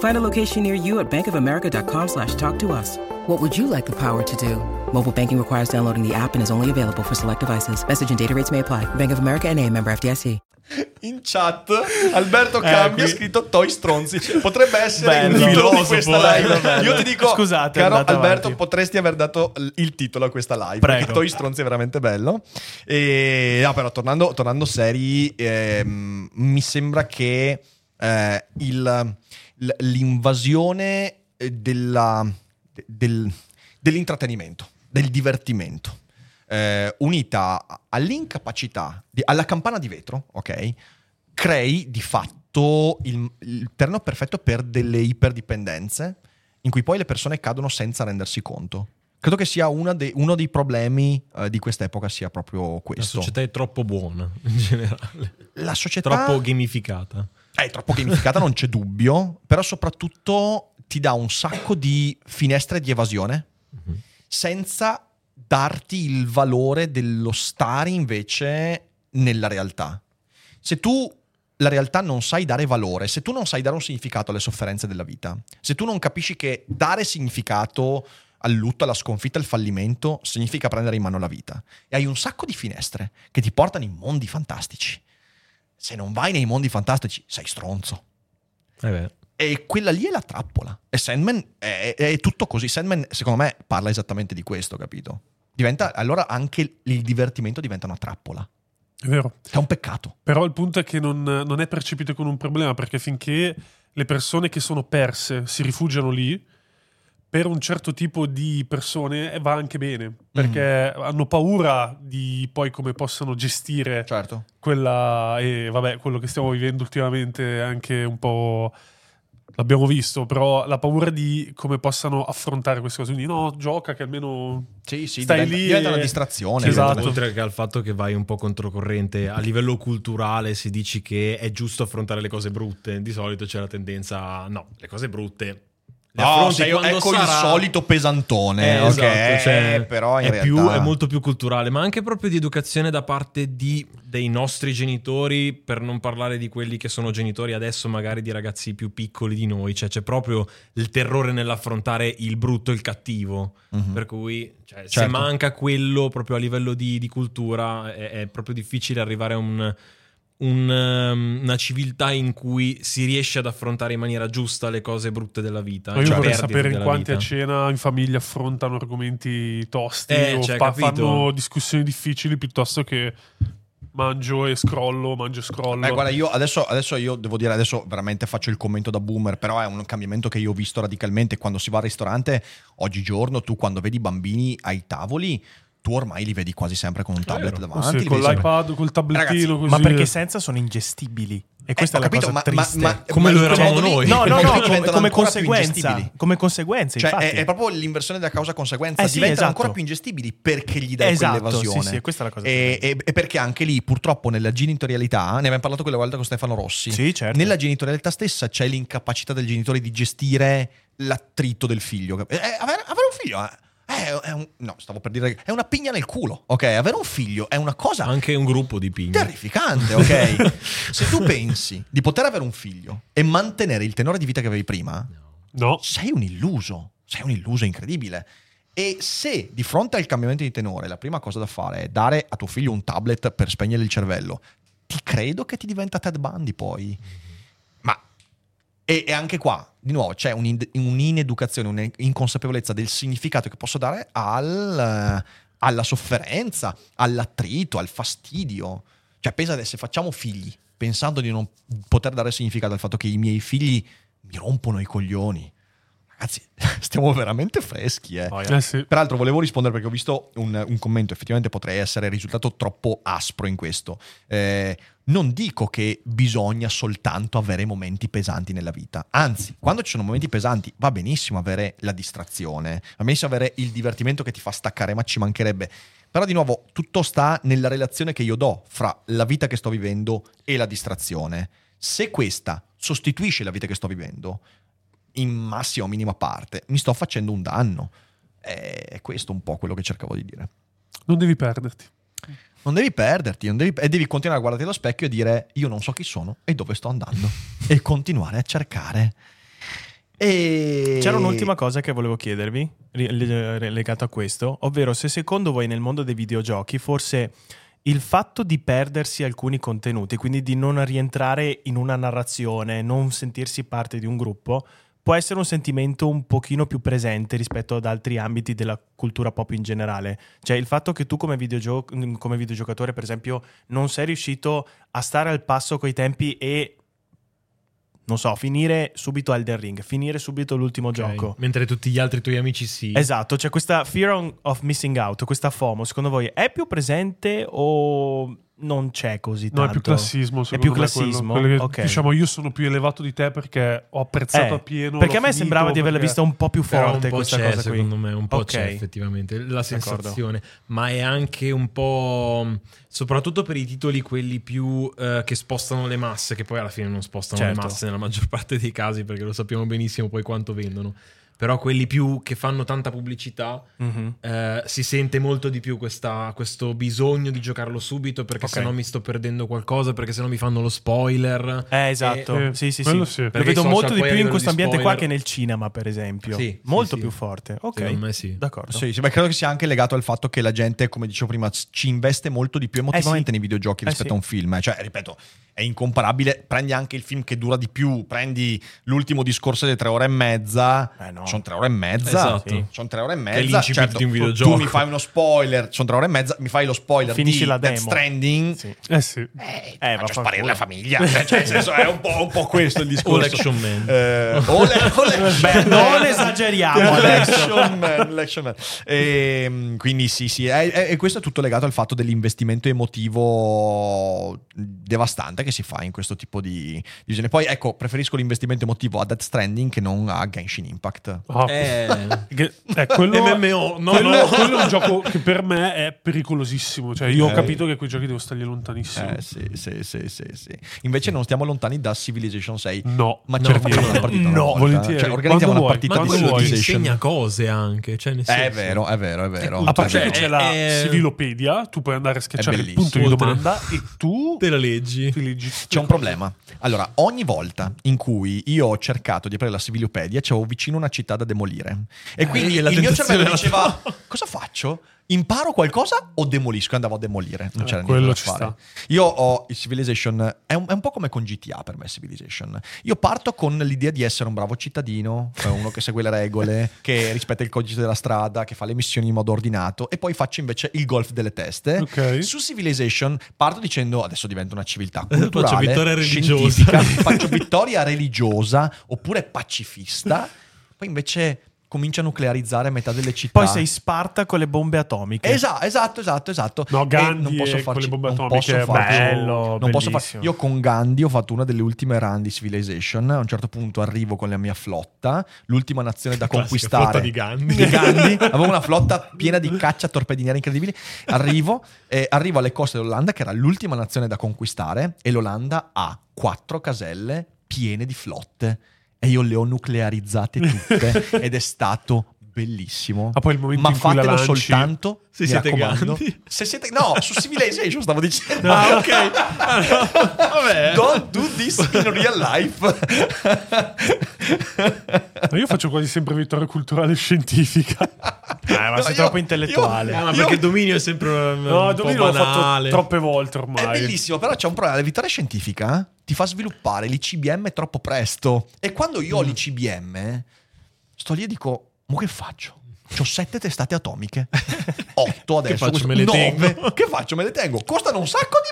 Find a location near you at bankofamerica.com slash talk to us. What would you like the power to do? Mobile banking requires downloading the app and is only available for select devices. Message and data rates may apply. Bank of America and a member FDIC. in chat Alberto Cambia ha qui- scritto Toi stronzi. Potrebbe essere Bello. il titolo di questa live. Io ti dico, Scusate, caro Alberto, avanti. potresti aver dato il titolo a questa live. Prego. Perché Toi stronzi è veramente bello. E, no, però tornando, tornando seri, ehm, mi sembra che eh, il- l'invasione eh, della- del- dell'intrattenimento, del divertimento, eh, unita all'incapacità, di- alla campana di vetro, ok? Crei di fatto il, il terreno perfetto per delle iperdipendenze in cui poi le persone cadono senza rendersi conto. Credo che sia dei- uno dei problemi eh, di quest'epoca sia proprio La questo. società è troppo buona in generale. La società Troppo gamificata. È troppo gamificata, non c'è dubbio, però soprattutto ti dà un sacco di finestre di evasione senza darti il valore dello stare invece nella realtà. Se tu la realtà non sai dare valore, se tu non sai dare un significato alle sofferenze della vita, se tu non capisci che dare significato al lutto, alla sconfitta, al fallimento significa prendere in mano la vita e hai un sacco di finestre che ti portano in mondi fantastici. Se non vai nei mondi fantastici, sei stronzo. Eh. E quella lì è la trappola. E Sandman è, è tutto così. Sandman, secondo me, parla esattamente di questo, capito? Diventa, allora anche il divertimento diventa una trappola. È vero. È un peccato. Però il punto è che non, non è percepito come un problema perché finché le persone che sono perse si rifugiano lì, per un certo tipo di persone va anche bene perché hanno paura di poi come possano gestire Certo. quella e vabbè quello che stiamo vivendo ultimamente è anche un po' l'abbiamo visto però la paura di come possano affrontare queste cose quindi no gioca che almeno Sì, sì, stai diventa, lì diventa e- una distrazione. Esatto. Oltre che al fatto che vai un po' controcorrente, a livello culturale si dici che è giusto affrontare le cose brutte. Di solito c'è la tendenza a no, le cose brutte. No, sei- ecco il sarà- solito pesantone, Eh, esatto, cioè, però è, più- realtà- è molto più culturale, ma anche proprio di educazione da parte di- dei nostri genitori, per non parlare di quelli che sono genitori adesso, magari di ragazzi più piccoli di noi. Cioè, c'è proprio il terrore nell'affrontare il brutto e il cattivo. Mhm. Per cui, cioè, se Certo. manca quello proprio a livello di, di cultura, è, è proprio difficile arrivare a un- un, um, una civiltà in cui si riesce ad affrontare in maniera giusta le cose brutte della vita. Ma io cioè vorrei sapere in quanti a vita. cena in famiglia affrontano argomenti tosti Eh, o cioè, fa- fanno discussioni difficili piuttosto che mangio e scrollo, mangio e scrollo. Eh, guarda, io adesso, adesso io devo dire, adesso veramente faccio il commento da boomer, però è un cambiamento che io ho visto radicalmente. Quando si va al ristorante, oggigiorno, tu quando vedi i bambini ai tavoli, tu ormai li vedi quasi sempre con un tablet vero. davanti. Sì, con vedi sempre- l'iPad, col tablettino Ragazzi, così. Ma perché senza sono ingestibili. E questa Eh, è la capito, cosa ma- ma- triste. ma- Come ma lo eravamo lì- noi. No, no, no, come, diventano come più conseguenza. Come conseguenza, Cioè, infatti. è, è proprio l'inversione della causa-conseguenza. Eh sì, diventano esatto. ancora più ingestibili perché gli dai Esatto, quell'evasione. sì, sì, questa è la cosa E, e- e perché anche lì, purtroppo, nella genitorialità, ne abbiamo parlato quella volta con Stefano Rossi. Sì, certo. Nella genitorialità stessa c'è l'incapacità del genitore di gestire l'attrito del figlio. Eh, avere, avere un figlio è, è- è un, no, stavo per dire è una pigna nel culo. Ok, avere un figlio è una cosa Anche un gruppo di pigni. terrificante, ok? Se tu pensi di poter avere un figlio e mantenere il tenore di vita che avevi prima, No. sei un illuso, sei un illuso incredibile. E se di fronte al cambiamento di tenore la prima cosa da fare è dare a tuo figlio un tablet per spegnere il cervello, ti credo che ti diventa Ted Bundy poi. Ma e, e anche qua, di nuovo, c'è un'in- un'ineducazione, un'inconsapevolezza del significato che posso dare al- alla sofferenza, all'attrito, al fastidio. Cioè, pensa adesso, facciamo figli, pensando di non poter dare significato al fatto che i miei figli mi rompono i coglioni. Ragazzi, stiamo veramente freschi. Eh. Eh sì. Peraltro volevo rispondere perché ho visto un, un commento, effettivamente potrei essere risultato troppo aspro in questo. Eh, non dico che bisogna soltanto avere momenti pesanti nella vita, anzi, quando ci sono momenti pesanti va benissimo avere la distrazione, va benissimo avere il divertimento che ti fa staccare, ma ci mancherebbe. Però di nuovo, tutto sta nella relazione che io do fra la vita che sto vivendo e la distrazione. Se questa sostituisce la vita che sto vivendo, in massima o minima parte, mi sto facendo un danno. È questo un po' quello che cercavo di dire. Non devi perderti. Non devi perderti, non devi- e devi continuare a guardarti allo specchio e dire io non so chi sono e dove sto andando e continuare a cercare. E... C'era un'ultima cosa che volevo chiedervi ri- le- legato a questo, ovvero se secondo voi nel mondo dei videogiochi forse il fatto di perdersi alcuni contenuti, quindi di non rientrare in una narrazione, non sentirsi parte di un gruppo, può essere un sentimento un pochino più presente rispetto ad altri ambiti della cultura pop in generale. Cioè il fatto che tu come, videogio- come videogiocatore, per esempio, non sei riuscito a stare al passo coi tempi e non so, finire subito Elden Ring, finire subito l'ultimo gioco. Mentre tutti gli altri tuoi amici sì. Esatto, c'è questa fear of missing out, questa FOMO, secondo voi è più presente o non c'è così tanto? No, è più classismo. È più me, quello. classismo? Quello che, Ok. Diciamo, io sono più elevato di te perché ho apprezzato Eh, appieno. perché a me finito, sembrava di averla vista un po' più forte un po' questa c'è, cosa qui. secondo me, un po' Ok. c'è effettivamente la D'accordo. sensazione, ma è anche un po' soprattutto per i titoli quelli più eh, che spostano le masse, che poi alla fine non spostano Certo. le masse nella maggior parte dei casi, perché lo sappiamo benissimo poi quanto vendono. Però quelli più che fanno tanta pubblicità Mhm. eh, si sente molto di più questa- questo bisogno di giocarlo subito perché Ok. sennò mi sto perdendo qualcosa, perché sennò mi fanno lo spoiler. Eh, esatto. Eh, sì, sì, sì. sì. Lo Perché vedo molto di più in questo ambiente qua che nel cinema, per esempio. Sì, molto sì. più forte. Ok. Secondo me sì. D'accordo. Sì, sì, beh, credo che sia anche legato al fatto che la gente, come dicevo prima, ci investe molto di più emotivamente Eh sì. nei videogiochi Eh rispetto sì. a un film. eh. Cioè, ripeto, è incomparabile. Prendi anche il film che dura di più, prendi l'ultimo discorso di tre ore e mezza. Eh no. Sono tre ore e mezza. Esatto. Sì. Sono tre ore e mezza. Certo, di un tu- videogioco. Tu mi fai uno spoiler, sono tre ore e mezza, mi fai lo spoiler Finisci di la Death demo. Stranding. Sì. Eh sì. Eh, Eh, faccio sparire la famiglia. Cioè, nel senso, è un po', un po' questo il discorso. O l'Action Man. Eh, o le- o le- Beh, non esageriamo. L'action man, l'action man. Ehm, quindi sì, sì, e questo è tutto legato al fatto dell'investimento emotivo devastante che si fa in questo tipo di di visione. Poi ecco, preferisco l'investimento emotivo a Death Stranding che non a Genshin Impact. Ah, Eh, che- eh, quello, MMO, no, quello, no. quello è un gioco che per me è pericolosissimo. Cioè, io ho Eh. capito che quei giochi devo stargli lontanissimo. Eh sì, sì, sì, sì, sì. Invece non stiamo lontani da Civilization 6. No, Ma no, ce ne facciamo una partita una no, volta? volentieri. Cioè, organizziamo Quando una partita di quando ti vuoi. Civilization. insegna cose anche. Cioè nel È senso- vero, è vero, è vero. A parte È che vero. c'è la è- civilopedia, tu puoi andare a schiacciare il punto di domanda e tu Te la leggi. C'è un problema. Allora, ogni volta in cui io ho cercato di aprire la Civilopedia, c'avevo vicino una città da demolire. E quindi e la il mio cervello diceva: Cosa faccio? Imparo qualcosa o demolisco? E andavo a demolire. Non Eh, c'era niente da fare. sta. Io ho il Civilization. È un, è un po' come con GTA per me, Civilization. Io parto con l'idea di essere un bravo cittadino, eh, uno che segue le regole, che rispetta il codice della strada, che fa le missioni in modo ordinato. E poi faccio invece il golf delle teste. Ok. Su Civilization parto dicendo adesso divento una civiltà Faccio culturale, vittoria religiosa. faccio vittoria religiosa oppure pacifista. Poi invece comincia a nuclearizzare metà delle città. Poi sei Sparta con le bombe atomiche. Esatto, esatto, esatto, esatto. No, E Gandhi non posso e con farci, le bombe non atomiche posso è farci- bello, non posso far- bellissimo. Io con Gandhi ho fatto una delle ultime run di Civilization. A un certo punto arrivo con la mia flotta, l'ultima nazione da Classica conquistare. flotta di Gandhi. Di Gandhi. Avevo una flotta piena di caccia torpedinieri incredibili. Arrivo, eh, arrivo alle coste dell'Olanda, che era l'ultima nazione da conquistare, e l'Olanda ha quattro caselle piene di flotte. E io le ho nuclearizzate tutte ed è stato bellissimo. Ah, poi il momento Ma in cui la fatelo lanci- soltanto Se mi siete raccomando. grandi. Se siete no, su Civilization stavo dicendo. Ah, ok. Ah, no. Vabbè. Don't do this in real life. Ma io faccio quasi sempre vittoria culturale scientifica. Eh, ma No, sei io- troppo intellettuale. Eh, ma Io- perché dominio è sempre No, po' l'ho fatto banale. troppe volte È ormai. bellissimo, però c'è un problema. La vittoria scientifica ti fa sviluppare l'ICBM troppo presto. E quando io ho l'ICBM, sto lì e dico: Ma che faccio? Ho sette testate atomiche. Otto adesso. faccio, questo- me le nove. tengo? Che faccio? Me le tengo. Costano un sacco di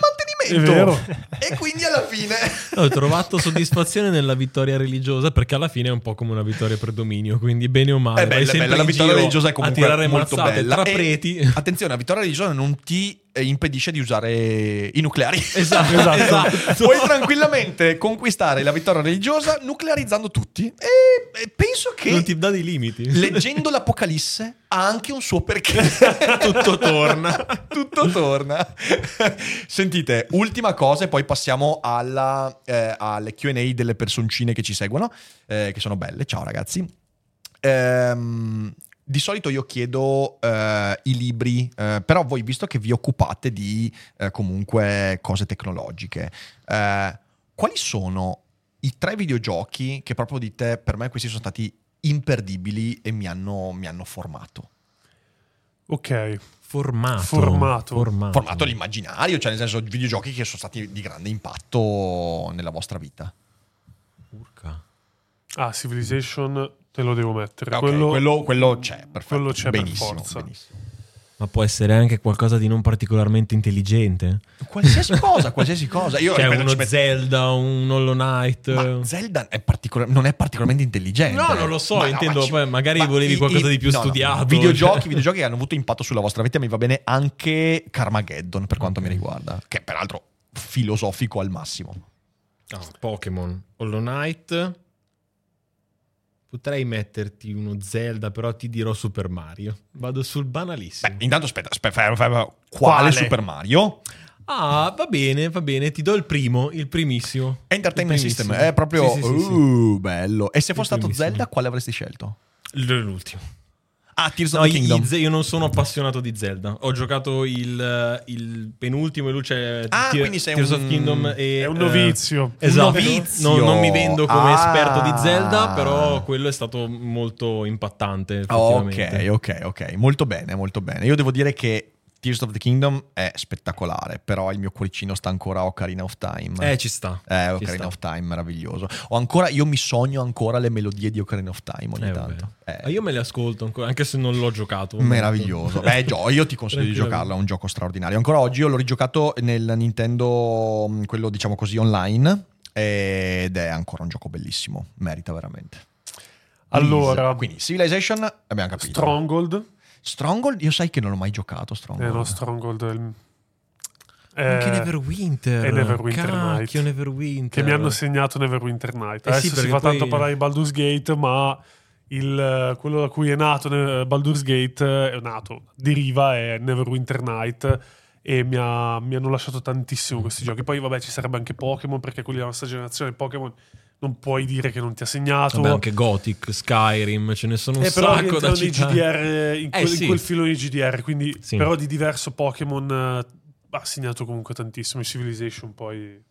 È mantenimento. vero. E quindi alla fine. Ho trovato soddisfazione nella vittoria religiosa perché alla fine è un po' come una vittoria per dominio, quindi bene o male. È bella, bella. La vittoria religiosa è comunque molto mazzate bella. tra E, preti. attenzione, la vittoria religiosa non ti impedisce di usare i nucleari. Esatto, esatto. Puoi tranquillamente conquistare la vittoria religiosa nuclearizzando tutti. E, e penso che Non ti dà dei limiti. leggendo l'Apocalisse ha anche un suo perché. Tutto torna. Tutto torna. Sentite, ultima cosa e poi passiamo alla, eh, alle QA delle personcine che ci seguono, eh, che sono belle. Ciao ragazzi. Ehm, di solito io chiedo eh, i libri, eh, però voi visto che vi occupate di eh, comunque cose tecnologiche, eh, quali sono i tre videogiochi che proprio dite per me questi sono stati imperdibili e mi hanno, mi hanno formato? Ok. Formato. Formato. Formato. formato l'immaginario, cioè nel senso videogiochi che sono stati di grande impatto nella vostra vita. Urca. Ah, Civilization te lo devo mettere. Ok, quello, quello, quello c'è, perfetto. quello c'è per benissimo, forza. benissimo. Ma può essere anche qualcosa di non particolarmente intelligente. Qualsiasi cosa, qualsiasi cosa. Io Cioè ripeto, uno ci metto- Zelda, un Hollow Knight. Ma Zelda è particolar- non è particolarmente intelligente. No, non lo so, Ma no, intendo, ma ci- magari ma volevi i- qualcosa i- di più no, no, studiato. Videogiochi, cioè. videogiochi che hanno avuto impatto sulla vostra vita, mi va bene anche Carmageddon per quanto mi riguarda, che peraltro filosofico al massimo. Ah, Pokémon, Hollow Knight. Potrei metterti uno Zelda, però ti dirò Super Mario. Vado sul banalissimo. Beh, intanto aspetta, aspetta fermo, fermo. quale, Quale? Super Mario? Ah, va bene, va bene. Ti do il primo, il primissimo. Entertainment Il primissimo. System, è proprio Sì, sì, sì, sì. uh, bello. E se fosse stato. Zelda, quale avresti scelto? L'ultimo. Ah, Tears No, of the Kingdom. io non sono appassionato di Zelda. Ho giocato il, eh, il penultimo e lui c'è Ah, Tear- quindi sei Tears un- of Kingdom e, È un eh, novizio. Esatto. Un novizio. Non, non mi vendo come Ah. esperto di Zelda, però quello è stato molto impattante. effettivamente. Ok, ok, ok. Molto bene, molto bene. Io devo dire che Tears of the Kingdom è spettacolare, però il mio cuoricino sta ancora a Ocarina of Time. Eh, ci sta. Eh, Ocarina sta. of Time, meraviglioso. Ho ancora, io mi sogno ancora le melodie di Ocarina of Time ogni Eh, tanto. Eh, Ah, io me le ascolto ancora, anche se non l'ho giocato. Meraviglioso. Beh, gio- io ti consiglio di giocarlo, è un gioco straordinario. Ancora oggi io l'ho rigiocato nel Nintendo, mh, quello diciamo così online, ed è ancora un gioco bellissimo, merita veramente. Allora, quindi Civilization abbiamo capito. Stronghold. Stronghold, io sai che non l'ho mai giocato. Eh Stronghold. no, Stronghold è il... Anche eh, Neverwinter. e Neverwinter Night. Neverwinter. che mi hanno segnato Neverwinter Night. Eh Adesso sì, si fa poi- tanto parlare di Baldur's Gate, ma il, quello da cui è nato Baldur's Gate è nato, deriva è Neverwinter Night e mi, ha- mi hanno lasciato tantissimo questi giochi. Poi vabbè ci sarebbe anche Pokémon perché quelli della nostra generazione Pokémon non puoi dire che non ti ha segnato. Vabbè, anche Gothic, Skyrim, ce ne sono un Eh, però sacco da citare. GDR in, Eh, quel, in sì. quel filone di GDR, quindi Sì. però di diverso Pokémon eh, ha segnato comunque tantissimo. Civilization poi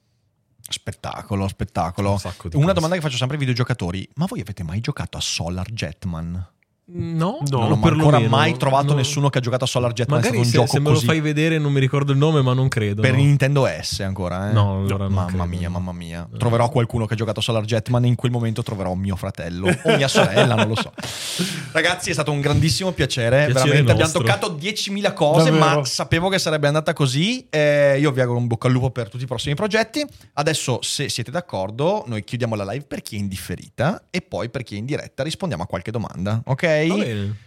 Spettacolo, spettacolo. Un sacco di Una cose. domanda che faccio sempre ai videogiocatori: ma voi avete mai giocato a Solar Jetman? No, No, non ho ancora mai trovato no. nessuno che ha giocato a Solar Jetman. Magari è se, stato un se gioco me lo fai vedere non mi ricordo il nome, ma non credo. Per no. Nintendo S ancora, eh? No, allora non mamma credo. mia, mamma mia. Troverò qualcuno che ha giocato a Solar Jetman e in quel momento troverò mio fratello o mia sorella, non lo so. Ragazzi, è stato un grandissimo piacere. Piacere Veramente abbiamo nostro. toccato 10.000 cose, Davvero. ma sapevo che sarebbe andata così. Eh, io vi auguro un bocca al lupo per tutti i prossimi progetti. Adesso, se siete d'accordo, noi chiudiamo la live per chi è in differita e poi per chi è in diretta rispondiamo a qualche domanda, ok?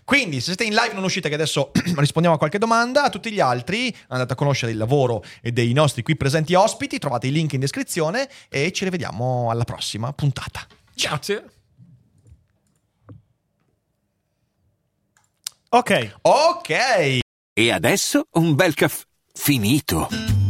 Quindi, se siete in live non uscite, che adesso rispondiamo a qualche domanda. A tutti gli altri andate a conoscere il lavoro e dei nostri qui presenti ospiti. Trovate i link in descrizione e ci rivediamo alla prossima puntata. Grazie. Ok. Ok. E adesso un bel caffè finito.